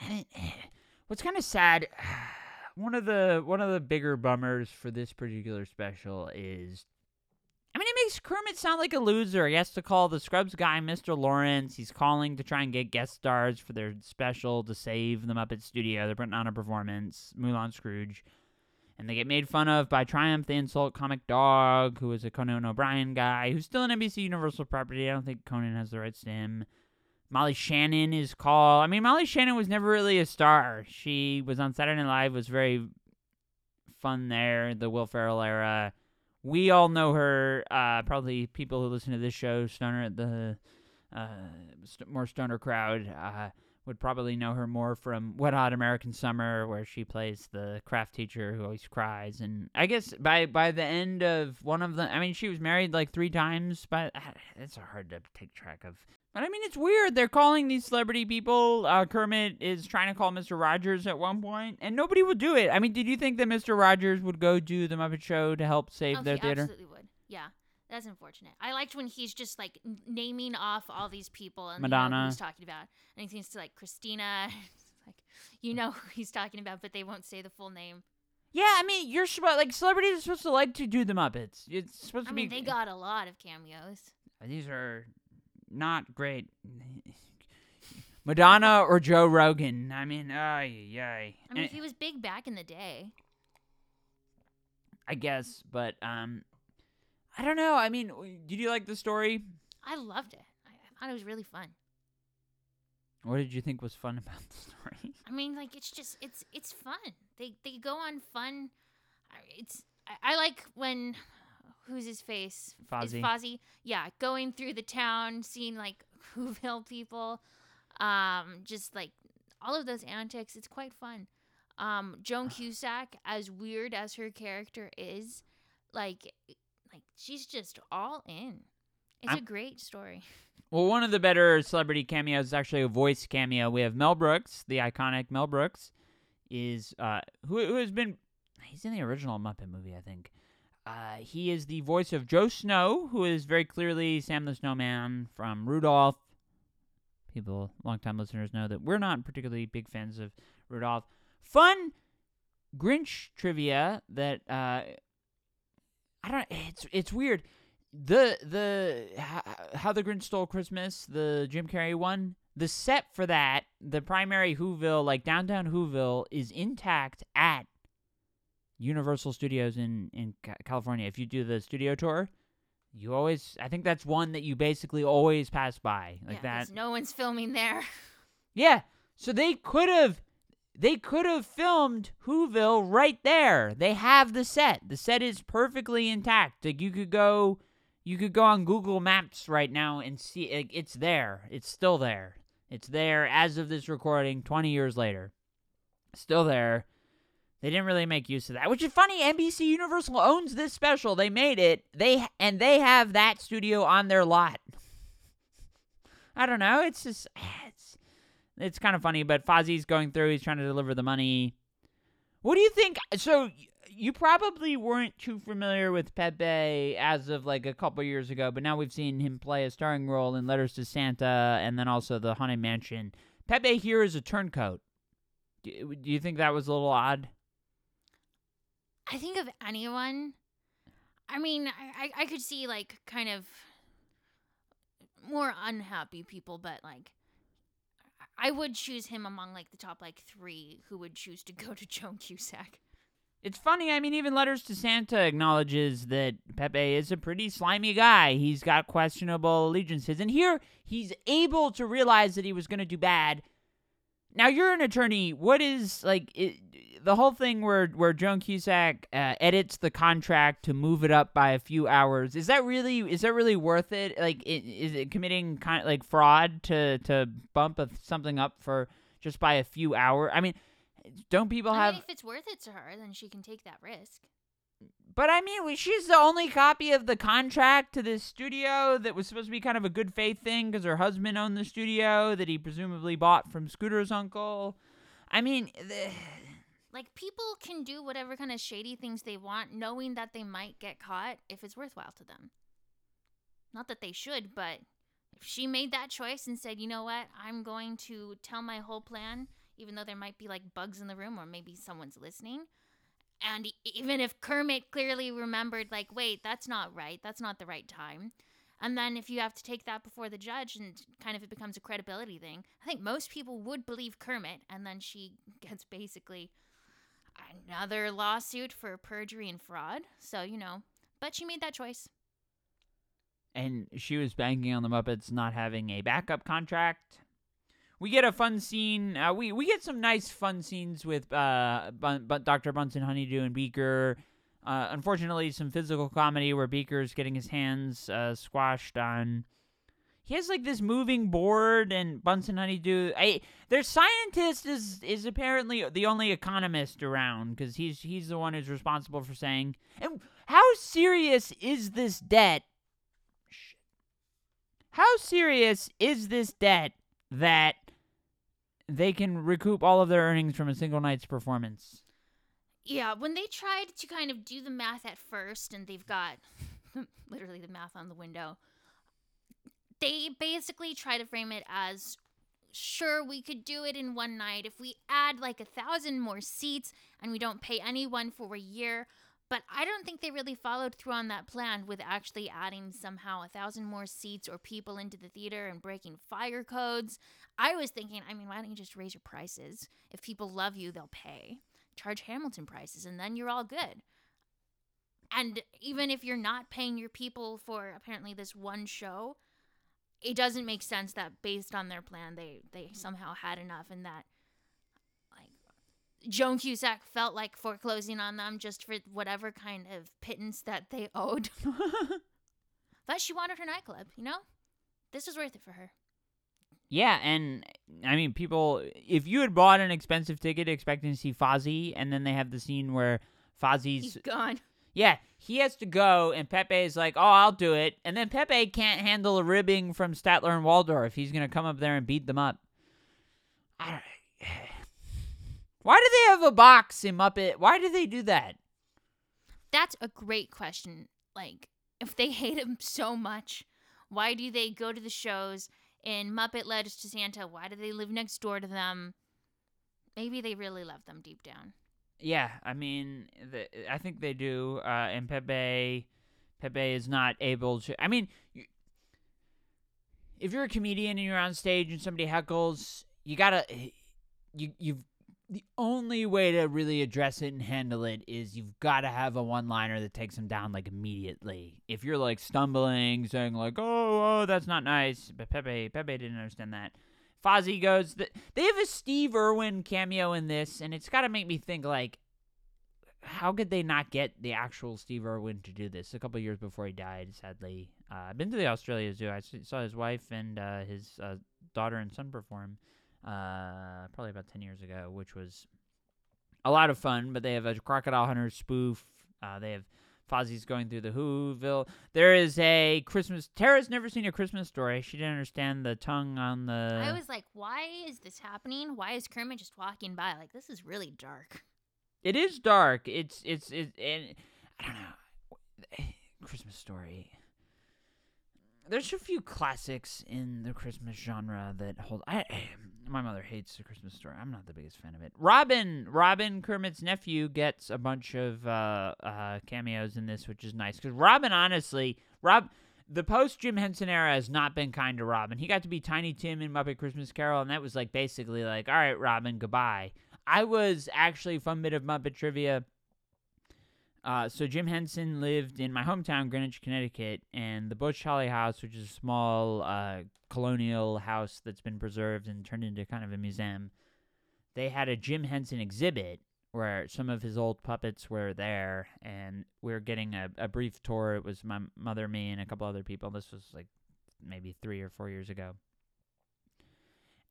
S1: *sighs* What's kind of sad. *sighs* One of the one of the bigger bummers for this particular special is, I mean, it makes Kermit sound like a loser. He has to call the Scrubs guy Mr. Lawrence. He's calling to try and get guest stars for their special to save the Muppet Studio. They're putting on a performance, Moulin Scrooge, and they get made fun of by Triumph. They insult Comic Dog, who is a Conan O'Brien guy, who's still an NBC Universal property. I don't think Conan has the rights to him. Molly Shannon is called. I mean, Molly Shannon was never really a star. She was on Saturday Night Live, was very fun there, the Will Ferrell era. We all know her. Uh, probably people who listen to this show, Stoner the uh, st- more stoner crowd, uh, would probably know her more from Wet Hot American Summer, where she plays the craft teacher who always cries. And I guess by by the end of one of the, I mean, she was married like three times, but uh, it's hard to take track of. But I mean, it's weird. They're calling these celebrity people. Uh, Kermit is trying to call Mr. Rogers at one point, and nobody would do it. I mean, did you think that Mr. Rogers would go do the Muppet Show to help save
S2: oh,
S1: their
S2: he
S1: theater?
S2: absolutely would. Yeah, that's unfortunate. I liked when he's just like naming off all these people and you know he's talking about, and he seems to like Christina. *laughs* Like you know who he's talking about, but they won't say the full name.
S1: Yeah, I mean, you're supposed like celebrities are supposed to like to do the Muppets. It's supposed
S2: I
S1: to
S2: mean,
S1: be.
S2: they got a lot of cameos.
S1: These are not great. Madonna or Joe Rogan. I mean, ay, ay.
S2: I mean,
S1: And-
S2: he was big back in the day.
S1: I guess, but um, I don't know. I mean, did you like the story?
S2: I loved it. I, I thought it was really fun.
S1: What did you think was fun about the story? *laughs*
S2: I mean, like it's just it's it's fun. They they go on fun. It's I, I like when who's his face Is
S1: Fozzie.
S2: Fozzie. Yeah, going through the town, seeing like *laughs* Whoville people, um, just like all of those antics. It's quite fun. Um, Joan *sighs* Cusack, as weird as her character is, like like she's just all in. It's
S1: I'm-
S2: a great story. *laughs*
S1: Well, one of the better celebrity cameos is actually a voice cameo. We have Mel Brooks, the iconic Mel Brooks, is uh, who who has been he's in the original Muppet movie, I think. Uh, he is the voice of Joe Snow, who is very clearly Sam the Snowman from Rudolph. people, longtime listeners, know that we're not particularly big fans of Rudolph. Fun Grinch trivia that uh, I don't. It's it's weird. The the how, how the Grinch stole Christmas, the Jim Carrey one. The set for that, the primary Whoville, like downtown Whoville, is intact at Universal Studios in in California. If you do the studio tour, you always. I think that's one that you basically always pass by like
S2: yeah,
S1: that.
S2: No one's filming there. *laughs*
S1: Yeah. So they could have they could have filmed Whoville right there. They have the set. The set is perfectly intact. Like you could go you could go on Google Maps right now and see like, it's there. It's still there. It's there as of this recording 20 years later. Still there. They didn't really make use of that, which is funny. NBC Universal owns this special. They made it. They and they have that studio on their lot. I don't know. It's just it's it's kind of funny, but Fozzie's going through. He's trying to deliver the money. What do you think? So you probably weren't too familiar with Pepe as of like a couple years ago, but now we've seen him play a starring role in Letters to Santa and then also the Haunted Mansion. Pepe here is a turncoat. Do do you think that was a little odd?
S2: I think of anyone. I mean, I, I, could see like kind of more unhappy people, but like I would choose him among like the top like three who would choose to go to *laughs* Joan Cusack.
S1: It's funny. I mean, even Letters to Santa acknowledges that Pepe is a pretty slimy guy. He's got questionable allegiances. And here, he's able to realize that he was going to do bad. Now, you're an attorney. What is, like, it, the whole thing where, where Joan Cusack uh, edits the contract to move it up by a few hours, is that really, is that really worth it? Like, i- is it committing, kind of, like, fraud to, to bump a, something up for just by a few hours? I mean, don't people
S2: I
S1: have...
S2: mean, if it's worth it to her, then she can take that risk.
S1: But I mean, she's the only copy of the contract to this studio that was supposed to be kind of a good faith thing because her husband owned the studio that he presumably bought from Scooter's uncle. I mean, the,
S2: Like people can do whatever kind of shady things they want, knowing that they might get caught if it's worthwhile to them. Not that they should, but if she made that choice and said, you know what, I'm going to tell my whole plan, even though there might be like bugs in the room or maybe someone's listening. And even if Kermit clearly remembered, like, wait, that's not right, that's not the right time. And then if you have to take that before the judge and kind of it becomes a credibility thing, I think most people would believe Kermit. And then she *laughs* gets basically another lawsuit for perjury and fraud. So, you know, but she made that choice.
S1: and she was banking on the Muppets not having a backup contract. We get a fun scene. Uh, we we get some nice fun scenes with uh, Bun- Dr. Bunsen Honeydew and Beaker. Uh, unfortunately, some physical comedy where Beaker's getting his hands uh, squashed on. He has like this moving board, and Bunsen Honeydew. I, their scientist is is apparently the only economist around because he's he's the one who's responsible for saying. And how serious is this debt how serious is this debt that they can recoup all of their earnings from a single night's performance?
S2: Yeah, when they tried to kind of do the math at first, and they've got *laughs* literally the math on the window, they basically try to frame it as sure we could do it in one night if we add like a thousand more seats and we don't pay anyone for a year. But I don't think they really followed through on that plan with actually adding somehow a thousand more seats or people into the theater and breaking fire codes. I was thinking, I mean, why don't you just raise your prices? If people love you, they'll pay charge Hamilton prices and then you're all good. And even if you're not paying your people for apparently this one show, it doesn't make sense that based on their plan they they somehow had enough and that Joan Cusack felt like foreclosing on them just for whatever kind of pittance that they *laughs* owed. but she wanted her nightclub, you know? This was worth it for her.
S1: Yeah, and I mean, people, if you had bought an expensive ticket expecting to see Fozzie, and then they have the scene where Fozzie's,
S2: He's gone.
S1: yeah, he has to go, and Pepe is like, oh, I'll do it. And then Pepe can't handle a ribbing from Statler and Waldorf. He's going to come up there and beat them up. I don't, why do they have a box in Muppet? Why do they do that?
S2: That's a great question. Like, if they *laughs* hate him so much, why do they go to the shows in Muppet Letters to Santa, why do they live next door to them? Maybe they really love them deep down.
S1: Yeah, I mean, the, I think they do. Uh, and Pepe, Pepe is not able to. I mean, you, if you're a comedian and you're on stage and somebody heckles, you gotta, you you've the only way to really address it and handle it is you've got to have a one liner that takes them down like immediately. If you're like stumbling, saying like, "Oh, oh, that's not nice," but Pepe Pepe didn't understand that. Fozzie goes, they have a Steve Irwin cameo in this, and it's got to make me think like, how could they not get the actual Steve Irwin to do this? A couple years before he died, sadly. Uh, I've been to the Australia Zoo. I saw his wife and uh, his uh, daughter and son perform uh, probably about 10 years ago, which was a lot of fun. But they have a Crocodile Hunter spoof. Uh, they have Fozzie's going through the Whoville. There is a Christmas. Tara's never seen a Christmas story. She didn't understand the tongue on the.
S2: I was like, why is this happening? Why is Kermit just walking by? Like, this is really dark.
S1: It is dark. It's it's it and I don't know. Christmas story. There's a few classics in the Christmas genre that hold. I *sighs* my mother hates the Christmas story. I'm not the biggest fan of it. Robin, Robin Kermit's nephew gets a bunch of uh, uh, cameos in this, which is nice because Robin, honestly, Rob, the post Jim Henson era has not been kind to Robin. He got to be Tiny Tim in Muppet Christmas Carol, and that was like basically like, all right, Robin, goodbye. I was actually fun bit of Muppet trivia. Uh, so Jim Henson lived in my hometown, Greenwich, Connecticut, and the Bush-Holley House, which is a small uh, colonial house that's been preserved and turned into kind of a museum. They had a Jim Henson exhibit where some of his old puppets were there, and we were getting a, a brief tour. It was my mother, me, and a couple other people. This was like maybe three or four years ago.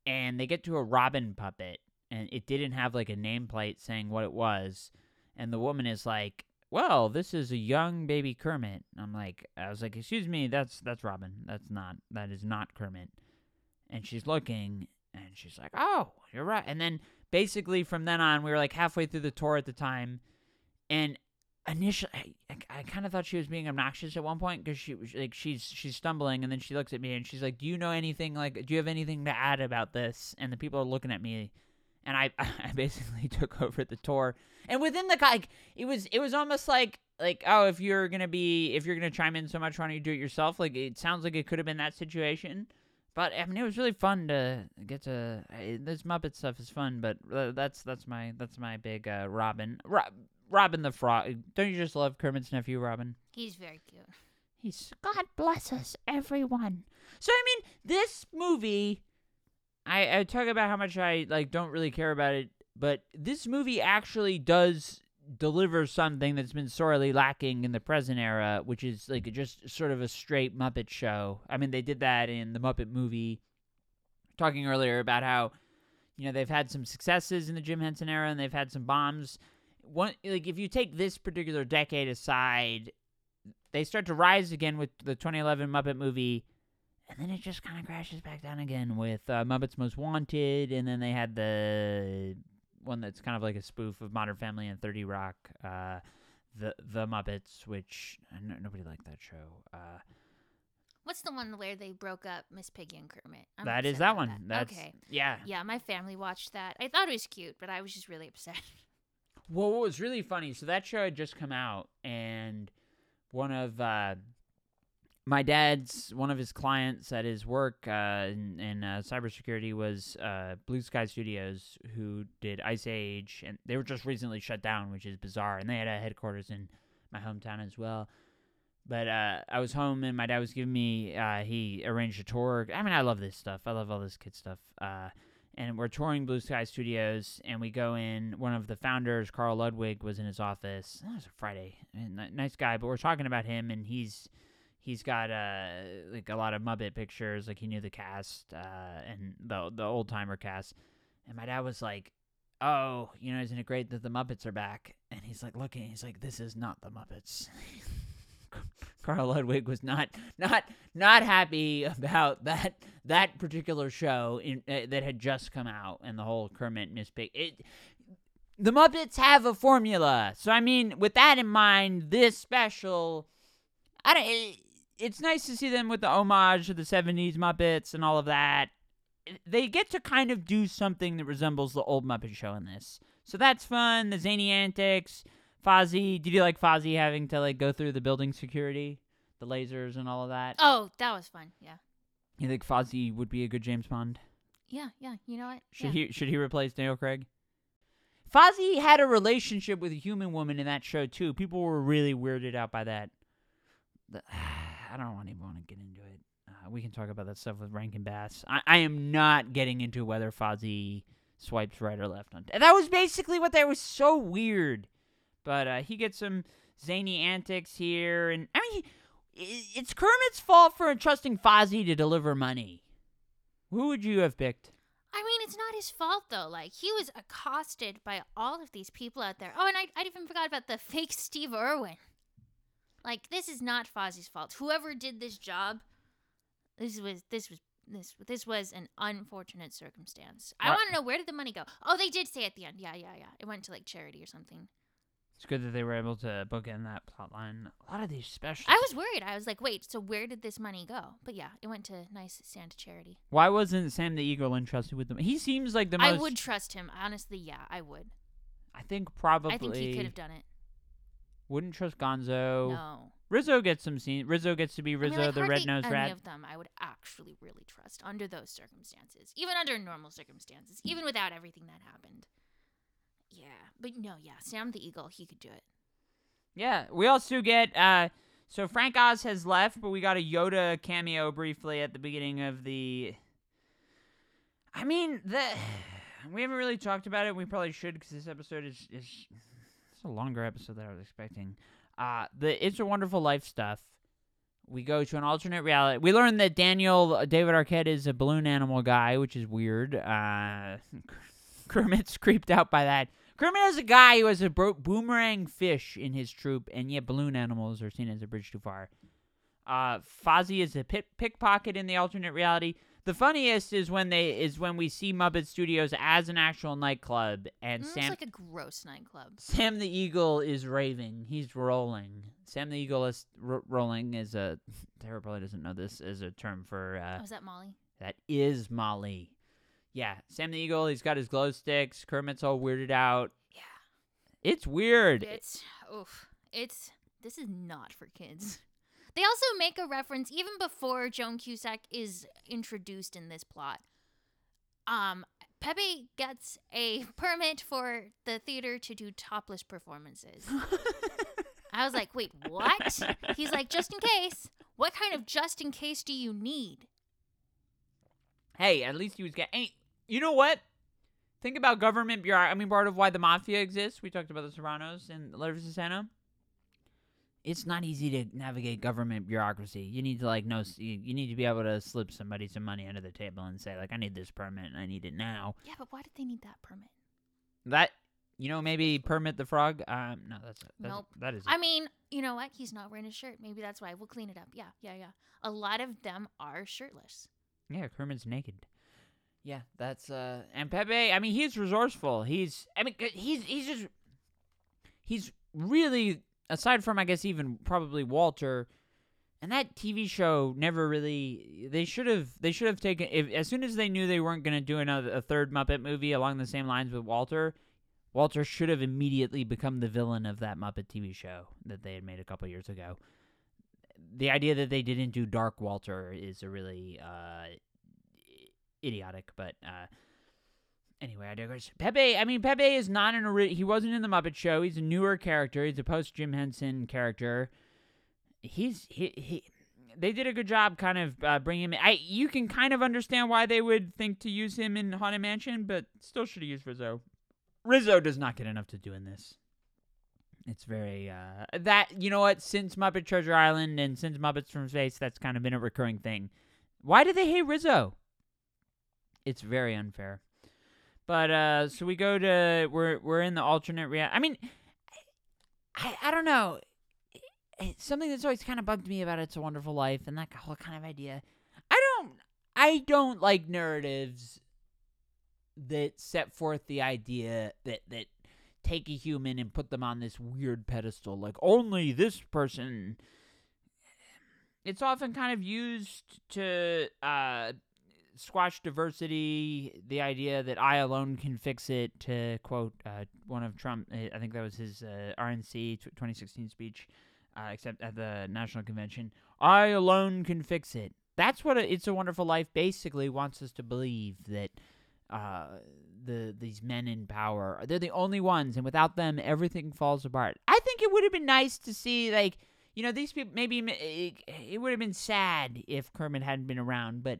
S1: And they get to a Robin puppet, and it didn't have like a nameplate saying what it was. And the woman is like, well, this is a young baby Kermit. I'm like, I was like, excuse me, that's that's Robin. That's not that is not Kermit. And she's looking, and she's like, oh, you're right. And then basically from then on, we were like halfway through the tour at the time, and initially, I, I kind of thought she was being obnoxious at one point because she was like, she's she's stumbling, and then she looks at me and she's like, do you know anything? Like, do you have anything to add about this? And the people are looking at me and I *laughs* I basically *laughs* took over the tour. And within the like, it was it was almost like like oh, if you're gonna be if you're gonna chime in so much, why don't you do it yourself? Like it sounds like it could have been that situation. But I mean, it was really fun to get to. this Muppet stuff is fun, but uh, that's that's my that's my big uh, Robin. Rob, Robin the Frog. Don't you just love Kermit's nephew, Robin?
S2: He's very cute.
S1: He's God bless us, everyone. So I mean, this movie I, I talk about how much I like don't really care about it, but this movie actually does deliver something that's been sorely lacking in the present era, which is like just sort of a straight Muppet show. I mean, they did that in the Muppet movie. Talking earlier about how, you know, they've had some successes in the Jim Henson era and they've had some bombs. One like if you take this particular decade aside, they start to rise again with the 2011 Muppet movie and then it just kind of crashes back down again with uh, Muppets Most Wanted, and then they had the one that's kind of like a spoof of Modern Family and Thirty Rock, uh, the the Muppets, which uh, no, nobody liked that show. Uh,
S2: What's the one where they broke up Miss Piggy and Kermit?
S1: I'm that is that one. That. That's, okay. Yeah.
S2: Yeah, my family watched that. I thought it was cute, but I was just really upset. *laughs*
S1: Well, what was really funny? So that show had just come out, and one of uh, my dad's one of his clients at his work uh, in, in uh, cybersecurity was uh, Blue Sky Studios, who did Ice Age, and they were just recently shut down, which is bizarre. And they had a headquarters in my hometown as well. But uh, I was home, and my dad was giving me. Uh, he arranged a tour. I mean, I love this stuff. I love all this kid stuff. Uh, and we're touring Blue Sky Studios, and we go in. One of the founders, Carl Ludwig, was in his office. That was a Friday. Nice guy, but we're talking about him, and he's he's got uh like a lot of Muppet pictures, like he knew the cast uh and the the old timer cast. And my dad was like, "Oh, you know, isn't it great that the Muppets are back?" And he's like looking, he's like, "This is not the Muppets." *laughs* Carl Ludwig was not not not happy about that that particular show in, uh, that had just come out and the whole Kermit Miss Pig. It the Muppets have a formula, so I mean, with that in mind, this special, I don't. It, it's nice to see them with the homage to the 70s Muppets and all of that. They get to kind of do something that resembles the old Muppet Show in this. So that's fun. The zany antics. Fozzie, did you like Fozzie having to like go through the building security, the lasers and all of that?
S2: Oh, that was fun. Yeah.
S1: You think Fozzie would be a good James Bond?
S2: Yeah, yeah. You know what?
S1: Should
S2: yeah.
S1: he should he replace Daniel Craig? Fozzie had a relationship with a human woman in that show too. People were really weirded out by that. The, I don't even want to get into it. Uh, we can talk about that stuff with Rankin Bass. I, I am not getting into whether Fozzie swipes right or left on. That was basically what that was so weird. But uh, he gets some zany antics here, and I mean, he, it's Kermit's fault for entrusting Fozzie to deliver money. Who would you have picked?
S2: I mean, it's not his fault though. Like he was accosted by all of these people out there. Oh, and I I even forgot about the fake Steve Irwin. Like this is not Fozzie's fault. Whoever did this job, this was this was this this was an unfortunate circumstance. I want to know where did the money go? Oh, they did say at the end. Yeah, yeah, yeah. It went to like charity or something.
S1: It's good that they were able to book in that plot line. A lot of these specials.
S2: I was worried. I was like, wait, so where did this money go? But yeah, it went to nice Santa charity.
S1: Why wasn't Sam the Eagle entrusted with them? He seems like the most.
S2: I would trust him. Honestly, yeah, I would.
S1: I think probably.
S2: I think he could have done it.
S1: Wouldn't trust Gonzo.
S2: No.
S1: Rizzo gets some scene. Rizzo gets to be
S2: I mean,
S1: Rizzo,
S2: like,
S1: the red nosed
S2: any
S1: rat.
S2: of them I would actually really trust under those circumstances, even under normal circumstances, even without everything that happened. Yeah, but no, yeah, Sam the Eagle, he could do it.
S1: Yeah, we also get. uh So Frank Oz has left, but we got a Yoda cameo briefly at the beginning of the. I mean, the *sighs* we haven't really talked about it. We probably should because this episode is is a longer episode than I was expecting. Uh the It's a Wonderful Life stuff. We go to an alternate reality. We learn that Daniel uh, David Arquette is a balloon animal guy, which is weird. Uh *laughs* Kermit's creeped out by that. Kermit is a guy who has a bro- boomerang fish in his troop, and yet balloon animals are seen as a bridge too far. Uh, Fozzie is a pit- pickpocket in the alternate reality. The funniest is when they is when we see Muppet Studios as an actual nightclub, and
S2: Mm,
S1: Sam
S2: it's like a gross nightclub.
S1: Sam the Eagle is raving. He's rolling. Sam the Eagle is r- rolling is a *laughs* Tara probably doesn't know this is a term for uh,
S2: oh, is that Molly?
S1: that is Molly. Yeah, Sam the Eagle. He's got his glow sticks. Kermit's all weirded out.
S2: Yeah.
S1: It's weird.
S2: It's oof. It's this is not for kids. They also make a reference even before Joan Cusack is introduced in this plot. Um, Pepe gets a *laughs* permit for the theater to do topless performances. I was like, wait, what? He's like, just in case. What kind of just in case do you need?
S1: hey, at least he was getting. Hey, you know what? Think about government bureaucracy. I mean, part of why the mafia exists. We talked about the Serranos and Letters to Santa. It's not easy to navigate government bureaucracy. You need to like know. You, need to be able to slip somebody some money under the table and say like, I need this permit and I need it now.
S2: Yeah, but why did they need that permit?
S1: That you know maybe permit the frog. Um, no, that's, that's
S2: Nope.
S1: That is.
S2: I mean, you know what? He's not wearing a shirt. Maybe that's why. We'll clean it up. Yeah, yeah, yeah. A lot of them are shirtless.
S1: Yeah, Kermit's naked. Yeah, that's uh and Pepe, I mean he's resourceful. He's I mean, he's he's just he's really aside from I guess even probably Walter and that TV show never really they should have they should have taken if as soon as they knew they weren't going to do another a third Muppet movie along the same lines with Walter, Walter should have immediately become the villain of that Muppet TV show that they had made a couple years ago. The idea that they didn't do Dark Walter is a really uh idiotic, but uh anyway, I digress. Pepe, I mean Pepe is not an ori- he wasn't in the Muppet Show. He's a newer character. He's a post Jim Henson character. He's he he. They did a good job, kind of uh, bringing him. In. I you can kind of understand why they would think to use him in Haunted Mansion, but still should have used Rizzo. Rizzo does not get enough to do in this. It's very uh that you know what since Muppet Treasure Island and since Muppets from Space that's kind of been a recurring thing. Why do they hate Rizzo? It's very unfair. But uh so we go to we're we're in the alternate reality. I mean I I don't know. It's something that's always kind of bugged me about It's a Wonderful Life and that whole kind of idea. I don't I don't like narratives that set forth the idea that that take a human and put them on this weird pedestal like only this person it's often kind of used to uh, squash diversity. The idea that I alone can fix it. To quote uh, one of Trump, I think that was his uh, RNC 2016 speech, uh, except at the national convention. I alone can fix it. That's what a, It's a Wonderful Life basically wants us to believe that uh, the these men in power they're the only ones, and without them, everything falls apart. I think it would have been nice to see like you know these people. Maybe it, it would have been sad if Kermit hadn't been around, but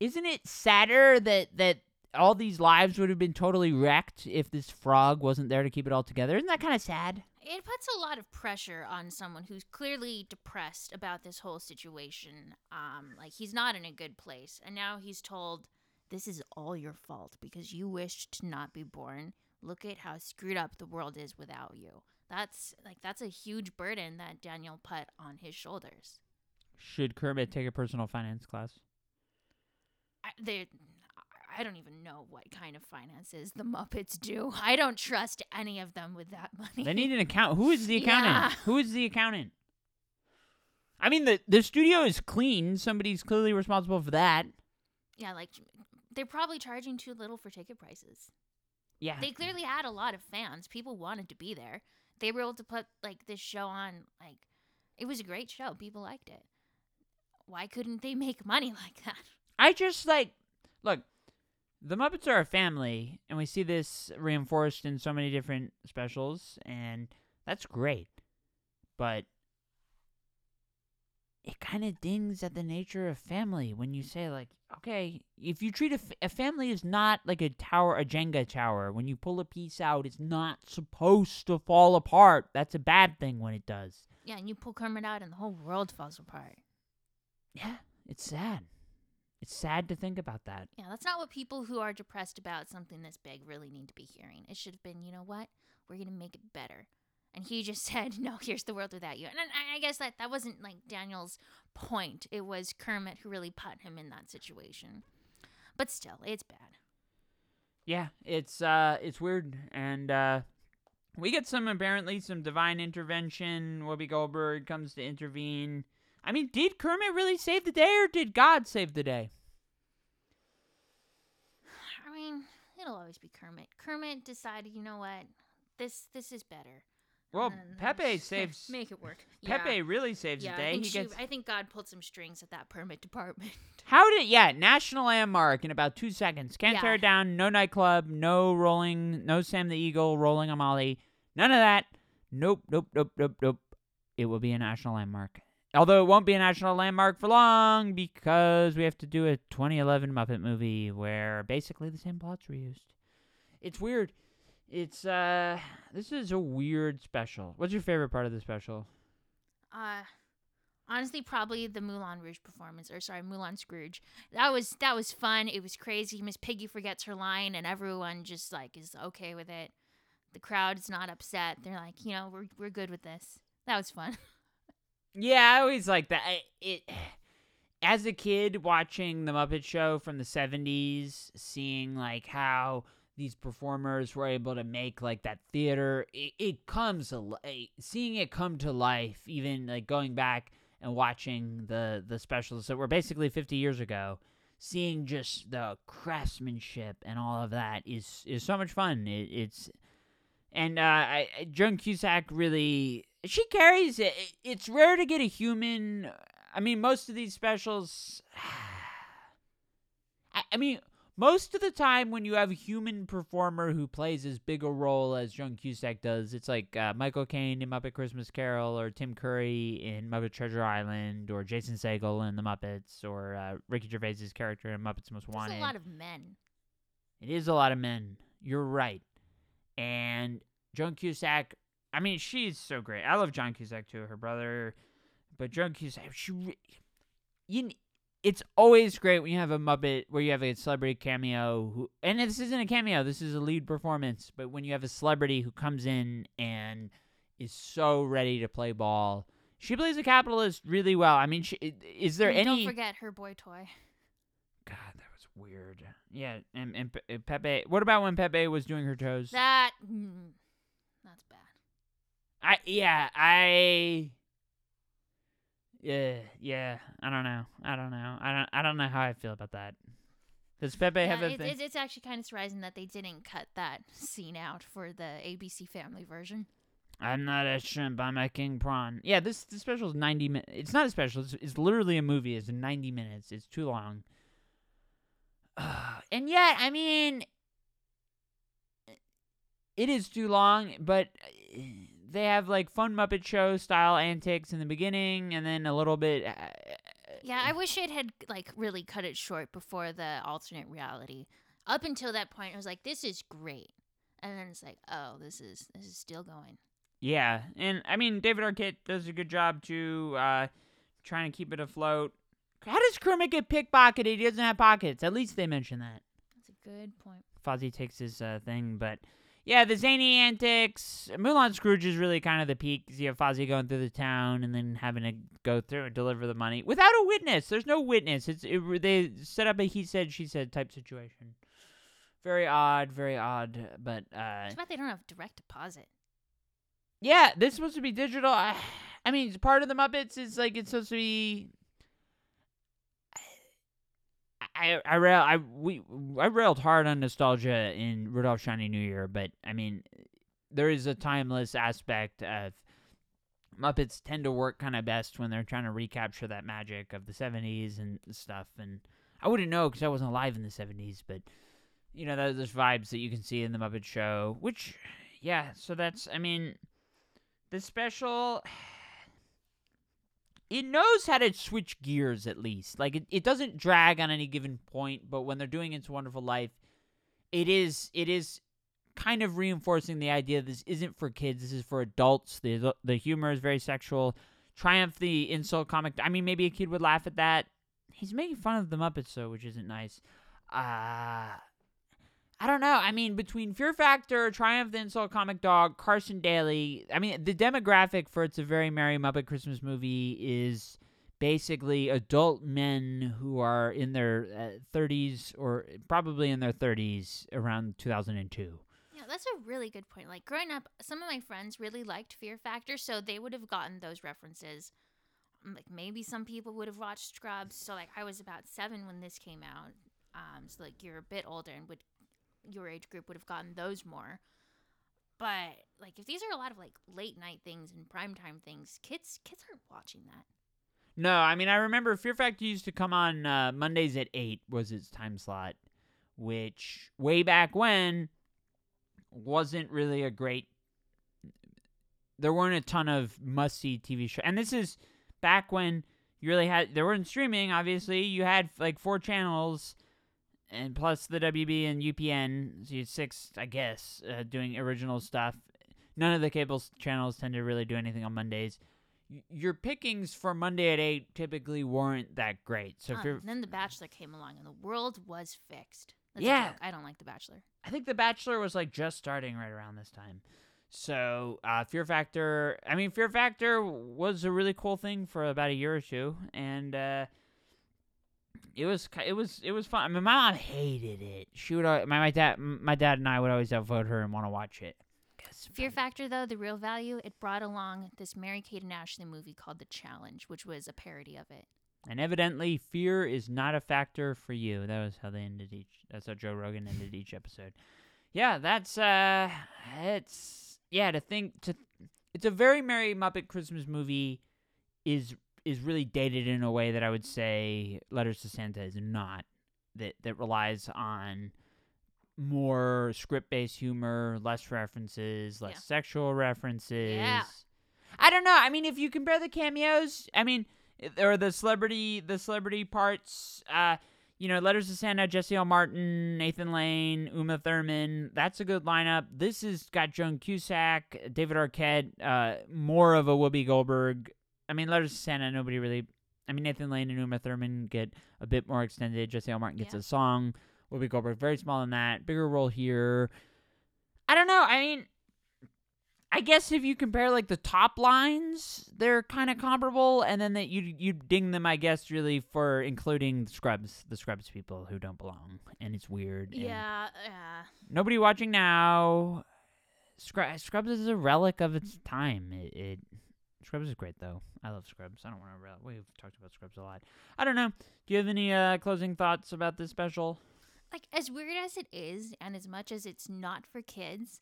S1: isn't it sadder that that all these lives would have been totally wrecked if this frog wasn't there to keep it all together? Isn't that kind of sad?
S2: it puts a lot of pressure on someone who's clearly depressed about this whole situation. Um, like he's not in a good place, and now he's told, "This is all your fault because you wished to not be born. Look at how screwed up the world is without you." That's like that's a huge burden that Daniel put on his shoulders.
S1: Should Kermit take a personal finance class?
S2: I, they I don't even know what kind of finances the Muppets do. *laughs* I don't trust any of them with that money.
S1: They need an account. Who is the accountant?
S2: Yeah.
S1: Who is the accountant? I mean, the the studio is clean. Somebody's clearly responsible for that.
S2: Yeah, like they're probably charging too little for ticket prices.
S1: Yeah.
S2: They clearly had a lot of fans. People wanted to be there. They were able to put like this show on like it was a great show. People liked it. Why couldn't they make money *laughs* like that?
S1: I just like look. The Muppets are a family, and we see this reinforced in so many different specials, and that's great. But it kind of dings at the nature of family when you say like, okay, if you treat a, f- a family is not like a tower, a Jenga tower. When you pull a piece out, it's not supposed to fall apart. That's a bad thing when it does.
S2: Yeah, and you pull Kermit out and the whole world falls apart.
S1: Yeah, it's sad. It's sad to think about that.
S2: Yeah, that's not what people who are depressed about something this big really need to be hearing. It should have been, you know what? We're going to make it better. And he just *laughs* said, no, here's the world without you. And I, I guess that, that wasn't like Daniel's point. It was Kermit who really put him in that situation. But still, it's bad.
S1: Yeah, it's uh it's weird and uh we get some apparently some divine intervention. Whoopi Goldberg comes to intervene. I mean, did Kermit really save the day or did God save the day?
S2: I mean, it'll always be Kermit. Kermit decided, you know what? This this is better.
S1: Well, Pepe *laughs* saves *laughs*
S2: Make it work.
S1: Pepe
S2: Yeah.
S1: really saves
S2: Yeah,
S1: the
S2: I
S1: day.
S2: think,
S1: He
S2: she-
S1: gets
S2: I think God pulled some strings at that permit department. *laughs*
S1: How did yeah, national landmark in about 2 seconds. Can't tear it down. No nightclub, no rolling, no Sam the Eagle rolling Molly. None of that. Nope, nope, nope, nope, nope. It will be a national landmark. Although it won't be a national landmark for long because we have to do a 2011 Muppet movie where basically the same plots were used. It's weird. It's uh this is a weird special. What's your favorite part of the special?
S2: Uh honestly probably the Moulin Rouge performance or sorry, Moulin Scrooge. That was that was fun. It was crazy. Miss Piggy forgets her line and everyone just like is okay with it. The crowd's not upset. They're like, you know, we're we're good with this. That was fun. *laughs*
S1: Yeah, I always like that. I- It *sighs* as a kid watching the Muppet Show from the '70s, seeing like how these performers were able to make like that theater. It, it comes a seeing it come to life. Even like going back and watching the the specials that were basically 50 years ago. Seeing just the craftsmanship and all of that is is so much fun. It, it's and uh, I, I- Joan Cusack really she carries it. It- It's rare to get a human. I mean, most of these specials. *sighs* I, I mean, most of the time when you have a human performer who plays as big a role as John Cusack does, it's like uh, Michael Caine in Muppet Christmas Carol, or Tim Curry in Muppet Treasure Island, or Jason Segel in The Muppets, or uh, Ricky Gervais's character in Muppets Most Wanted.
S2: a lot of men.
S1: It is a lot of men. You're right. And Joan Cusack, I mean, she's so great. I love John Cusack too, her brother. But Joan Cusack, she, you, it's always great when you have a Muppet where you have a celebrity cameo who, and this isn't a cameo, this is a lead performance. But when you have a celebrity who comes in and is so ready to play ball, she plays a capitalist really well. I mean, she, is there
S2: And
S1: any?
S2: Don't forget her boy toy.
S1: God, that was weird. Yeah, and, and Pepe. What about when Pepe was doing her toes?
S2: That mm, that's bad.
S1: I yeah, I Yeah, yeah. I don't know. I don't know. I don't. I don't know how I feel about that. Does Pepe
S2: Yeah,
S1: have a
S2: it,
S1: thing?
S2: it's, actually kind of surprising that they didn't cut that scene out for the ABC Family version.
S1: I'm not a shrimp. I'm a king prawn. Yeah, this this special is 90 minutes. It's not a special. It's, it's literally a movie. It's 90 minutes. It's too long. *sighs* and yet, I mean, it is too long. But uh, they have like fun Muppet Show style antics in the beginning, and then a little bit. Uh,
S2: Yeah, I wish it had like really cut it short before the alternate reality. Up until that point, I was like, "This is great," and then it's like, "Oh, this is this is still going."
S1: Yeah, and I mean David Arquette does a good job too, uh, trying to keep it afloat. How does Kermit get pickpocketed? He doesn't have pockets. At least they mention that.
S2: That's a good point.
S1: Fozzie takes his uh, thing, but yeah, the zany antics. Moulin Scrooge is really kind of the peak. You have Fozzie going through the town and then having to go through and deliver the money without a witness. There's no witness. It's it, they set up a he said she said type situation. Very odd, very odd, but uh,
S2: It's about they don't have direct deposit.
S1: Yeah, this is supposed to be digital. I, *sighs* I mean, part of the Muppets is like it's supposed to be. I I rail I we I railed hard on nostalgia in Rudolph Shiny New Year, but I mean, there is a timeless aspect of Muppets tend to work kind of best when they're trying to recapture that magic of the '70s and stuff. And I wouldn't know because I wasn't alive in the '70s, but you know, those vibes that you can see in the Muppet Show, which, yeah. So that's I mean. The special it knows how to switch gears at least. Like it, it doesn't drag on any given point, but when they're doing It's Wonderful Life, it is it is kind of reinforcing the idea this isn't for kids, this is for adults. The the humor is very sexual. Triumph the insult comic. I mean maybe a kid would laugh at that. He's making fun of the Muppets though, which isn't nice. Uh I don't know. I mean, between Fear Factor, Triumph the Insult Comic Dog, Carson Daly, I mean, the demographic for It's a Very Merry Muppet Christmas Movie is basically adult men who are in their uh, 30s or probably in their 30s around 2002.
S2: Yeah, that's a really good point. Like growing up, some of my friends really liked Fear Factor, so they would have gotten those references. Um, Like maybe some people would have watched Scrubs. So like I was about seven when this came out. Um, so like you're a bit older and would your age group would have gotten those more. But like if these are a lot of like late night things and primetime things, kids kids aren't watching that.
S1: No, I mean, I remember Fear Factor used to come on uh, Mondays at 8 was its time slot, which way back when wasn't really a great. There weren't a ton of must see TV shows. And this is back when you really had. There weren't streaming, obviously. You had like four channels and plus the WB and UPN. So you six, I guess, uh, doing original stuff. None of the cable channels tend to really do anything on Mondays y- your pickings for Monday at eight typically weren't that great. So
S2: Um, then The Bachelor came along and the world was fixed. That's
S1: Yeah.
S2: I don't like The Bachelor.
S1: I think The Bachelor was like just starting right around this time. So uh, Fear Factor, I mean, Fear Factor was a really cool thing for about a year or two, and uh, it was it was it was fun. I mean, my mom hated it. She would my my dad my dad and I would always outvote her and want to watch it.
S2: Fear Factor, though, the real value, it brought along this Mary Kate and Ashley movie called The Challenge, which was a parody of it.
S1: And evidently, fear is not a factor for you. That was how they ended each. That's how Joe Rogan ended each episode. Yeah, that's uh, it's yeah. To think to, it's a very merry Muppet Christmas movie. Is is really dated in a way that I would say Letters to Santa is not. That that relies on more script based humor, less references, less
S2: Yeah.
S1: sexual references.
S2: Yeah.
S1: I don't know. I mean, if you compare the cameos, I mean, or the celebrity, the celebrity parts, uh, you know, Letters to Santa, Jesse L. Martin, Nathan Lane, Uma Thurman. That's a good lineup. This has got Joan Cusack, David Arquette, uh, more of a Whoopi Goldberg. I mean, Letters to Santa, nobody really. I mean, Nathan Lane and Uma Thurman get a bit more extended. Jesse L. Martin gets
S2: Yeah.
S1: a song. Whoopi Goldberg very small in that. Bigger role here. I don't know. I mean, I guess if you compare like the top lines, they're kind of comparable, and then that you you ding them, I guess, really for including the Scrubs, the Scrubs people who don't belong, and it's weird. and
S2: Yeah, yeah.
S1: Nobody watching now. Scrub, Scrubs is a relic of its time. It, it Scrubs is great though. I love Scrubs. I don't want to. We've talked about Scrubs a lot. I don't know. Do you have any uh, closing thoughts about this special?
S2: Like as weird as it is, and as much as it's not for kids,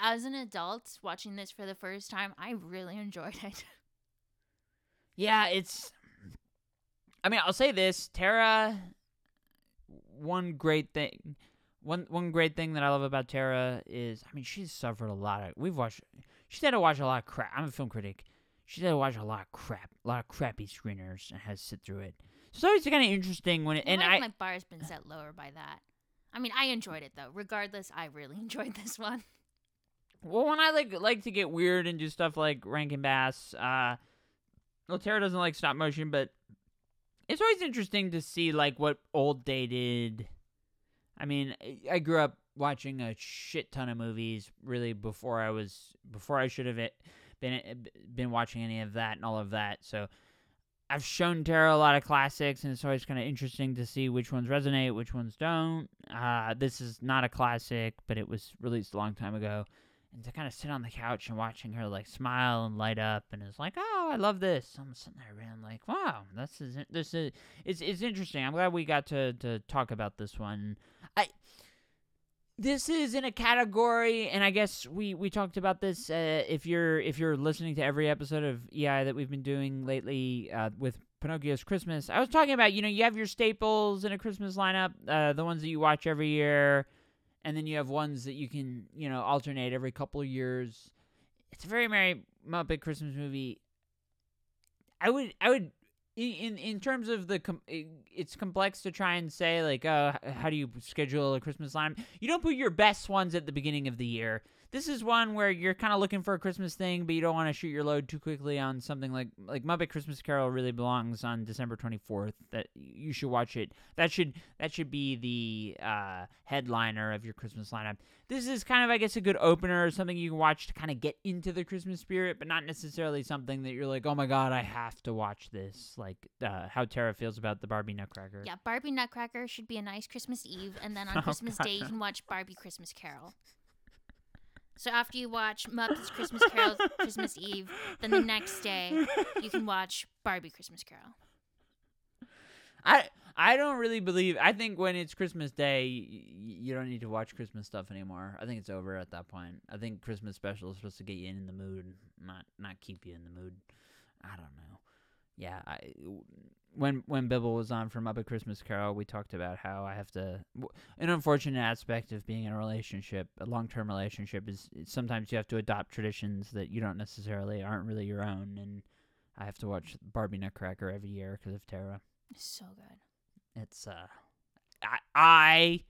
S2: as an adult watching this for the first time, I really *laughs* enjoyed it.
S1: Yeah, it's. I mean, I'll say this: Tara. One great thing, one one great thing that I love about Tara is, I mean, she's suffered a lot of. We've watched. She's had to watch a lot of crap. I'm a film critic. She's had to watch a lot of crap, a lot of crappy screeners, and has to sit through it. So it's always kind of interesting when it. And I,
S2: my bar's been set lower by that. I mean, I enjoyed it though. Regardless, I really *laughs* enjoyed this one.
S1: Well, when I like like to get weird and do stuff like Rankin Bass, uh, well, Tara doesn't like stop motion, but it's always interesting to see like what old dated. I mean, I grew up watching a shit ton of movies really before I was before I should have been been watching any of that and all of that. So I've shown Tara a lot of classics, and it's always kind of interesting to see which ones resonate, which ones don't. Uh, this is not a classic, but it was released a long time ago and to kind of sit on the couch and watching her like smile and light up and it's like oh i love this i'm sitting there and like wow this is this is it's, it's interesting i'm glad we got to to talk about this one i this is in a category and i guess we we talked about this uh, if you're if you're listening to every episode of ei that we've been doing lately uh, with pinocchio's christmas i was talking about you know you have your staples in a christmas lineup uh, the ones that you watch every year and then you have ones that you can you know alternate every couple of years. It's a very Merry Muppet Christmas movie. I would I would in in terms of the com- it's complex to try and say like uh how do you schedule a Christmas line? You don't put your best ones at the beginning of the year this is one where you're kind of looking for a Christmas thing, but you don't want to shoot your load too quickly on something like like Muppet Christmas Carol really belongs on December 24th. That you should watch it. That should that should be the uh, headliner of your Christmas lineup. This is kind of I guess a good opener, or something you can watch to kind of get into the Christmas spirit, but not necessarily something that you're like, oh my god, I have to watch this. Like uh, how Tara feels about the Barbie Nutcracker.
S2: Yeah, Barbie Nutcracker should be a nice Christmas Eve, and then on *laughs* oh, Christmas god. Day you can watch Barbie Christmas Carol. So after you watch Muppets Christmas Carol Christmas *laughs* Eve, then the next day you can watch Barbie Christmas Carol.
S1: I I don't really believe. I think when it's Christmas Day, you don't need to watch Christmas stuff anymore. I think it's over at that point. I think Christmas special is supposed to get you in the mood, not not keep you in the mood. I don't know. Yeah, I when when Bibble was on from Muppet Christmas Carol, we talked about how I have to. An unfortunate aspect of being in a relationship, a long term relationship, is sometimes you have to adopt traditions that you don't necessarily aren't really your own, and I have to watch Barbie Nutcracker every year because of Tara.
S2: It's so good.
S1: It's uh, I, I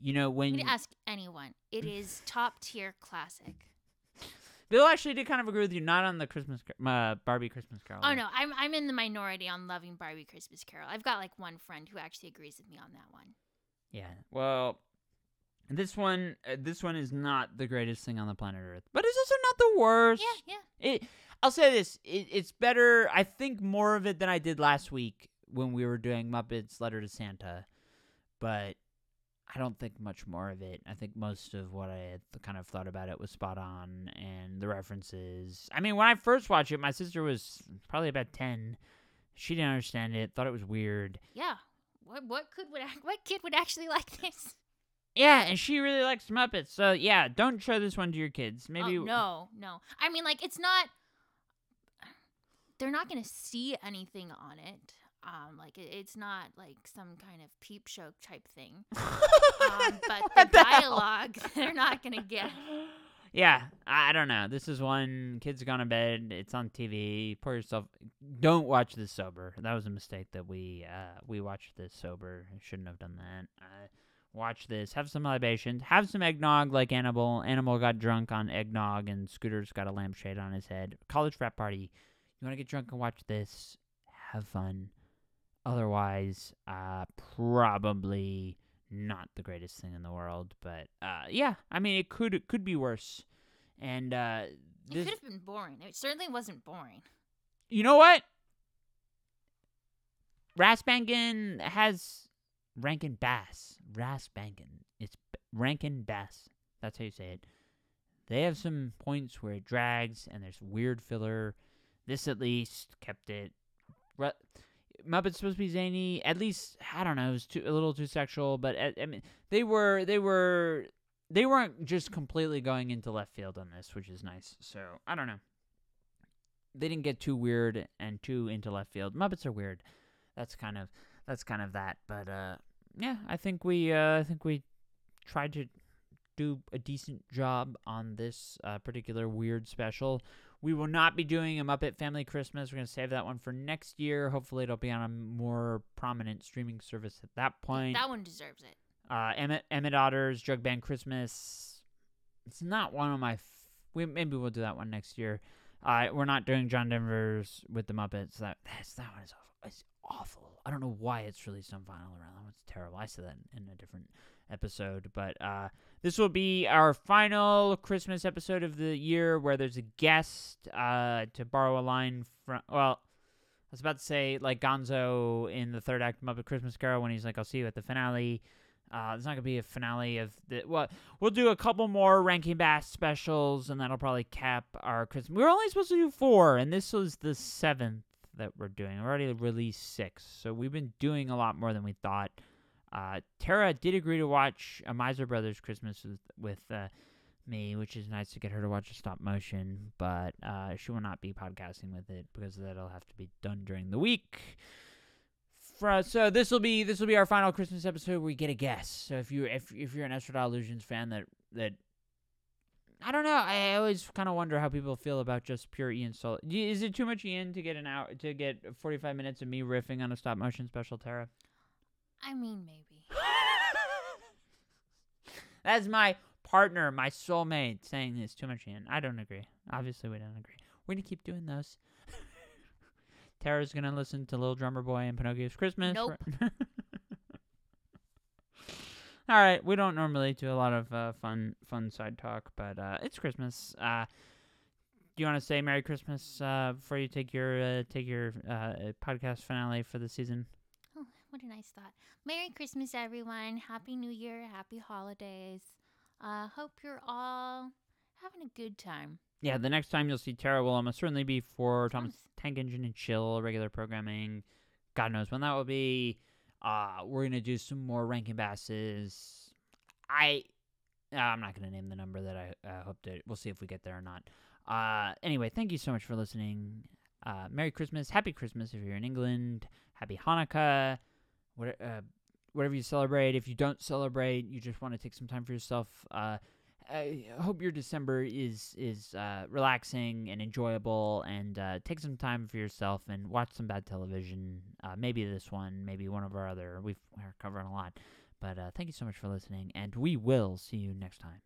S1: you know when
S2: you ask anyone, it is top tier classic.
S1: Bill actually did kind of agree with you, not on the Christmas uh, Barbie Christmas Carol.
S2: Oh no, I'm I'm in the minority on loving Barbie Christmas Carol. I've got like one friend who actually agrees with me on that one.
S1: Yeah, well, this one uh, this one is not the greatest thing on the planet Earth, but it's also not the worst.
S2: Yeah, yeah.
S1: It. I'll say this: it, it's better. I think more of it than I did last week when we were doing Muppets Letter to Santa, but I don't think much more of it. I think most of what I had kind of thought about it was spot on, and the references. I mean, when I first watched it, my sister was probably about ten. She didn't understand it, thought it was weird.
S2: Yeah, what what could would what kid would actually *laughs* like this?
S1: Yeah, and she really likes Muppets. So yeah, don't show this one to your kids. Oh, Maybe
S2: oh, no, no. I mean, like it's not. They're not gonna see anything on it. Um, like it, it's not like some kind of peep show type thing. *laughs* um, but *laughs* the dialogue *laughs* they're not gonna get.
S1: Yeah, I don't know. This is one kids gone to bed. It's on TV. Pour yourself. Don't watch this sober. That was a mistake that we uh we watched this sober. Shouldn't have done that. Uh, watch this. Have some libations. Have some eggnog like Animal. Animal got drunk on eggnog and Scooter's got a lampshade on his head. College frat party. You want to get drunk and watch this? Have fun. Otherwise, uh, probably not the greatest thing in the world. But uh, yeah, I mean, it could it could be worse. And uh,
S2: this, it could have been boring. It certainly wasn't boring.
S1: You know what? Rasbankin has Rankin Bass. Rasbankin. It's Rankin Bass. That's how you say it. They have some points where it drags and there's weird filler This at least kept it. Muppets supposed to be zany. At least I don't know. It was too a little too sexual, but I, I mean they were they were they weren't just completely going into left field on this, which is nice. So I don't know. They didn't get too weird and too into left field. Muppets are weird. That's kind of that's kind of that. But uh, yeah, I think we uh, I think we tried to do a decent job on this uh, particular weird special. We will not be doing a Muppet Family Christmas. We're going to save that one for next year. Hopefully, it'll be on a more prominent streaming service at that point.
S2: That one deserves it.
S1: Uh, Emmet Emmet Otter's Jug Band Christmas. It's not one of my. F- we maybe we'll do that one next year. Uh, we're not doing John Denver's with the Muppets. That that's, that one is awful. It's awful. I don't know why it's released on vinyl around. That one's terrible. I said that in, in a different episode, but uh, this will be our final Christmas episode of the year, where there's a guest. Uh, to borrow a line from well. I was about to say like Gonzo in the third act of Muppet Christmas Carol when he's like, "I'll see you at the finale." Uh, there's not gonna be a finale of the. Well, we'll do a couple more Rankin Bass specials, and that'll probably cap our Christmas. We were only supposed to do four, and this was the seventh that we're doing. We already released six, so we've been doing a lot more than we thought. Uh, Tara did agree to watch a Miser Brothers Christmas with, with uh, me, which is nice to get her to watch a stop motion, but uh, she will not be podcasting with it because that'll have to be done during the week. So this will be this will be our final Christmas episode where we get a guest. So if you if if you're an Estrada Illusions fan that that I don't know, I always kind of wonder how people feel about just pure Ian solo. Is it too much Ian to get an hour to get 45 minutes of me riffing on a stop motion special, Tara?
S2: I mean, maybe. *laughs*
S1: That's my partner, my soulmate, saying it's too much Ian. I don't agree. Obviously, we don't agree. We're gonna keep doing those. *laughs* Tara's gonna listen to Little Drummer Boy and Pinocchio's Christmas.
S2: Nope. *laughs*
S1: All right, we don't normally do a lot of uh, fun, fun side talk, but uh, it's Christmas. Uh, do you want to say Merry Christmas uh, before you take your uh, take your uh, podcast finale for the season?
S2: What a nice thought. Merry Christmas, everyone. Happy New Year. Happy holidays. Uh, hope you're all having a good time.
S1: Yeah, the next time you'll see Tara will almost certainly be for Thomas
S2: Thomas.
S1: Tank Engine and Chill regular programming. God knows when that will be. Uh, we're gonna do some more Rankin Basses. I, uh, I'm not gonna name the number that I uh, hope to. We'll see if we get there or not. Uh, anyway, thank you so much for listening. Uh, Merry Christmas, Happy Christmas if you're in England. Happy Hanukkah what, uh, whatever you celebrate. If you don't celebrate, you just want to take some time for yourself. Uh, I hope your December is is uh, relaxing and enjoyable, and uh, take some time for yourself and watch some bad television. Uh, maybe this one, maybe one of our other. We've, we're covering a lot, but uh, thank you so much for listening, and we will see you next time.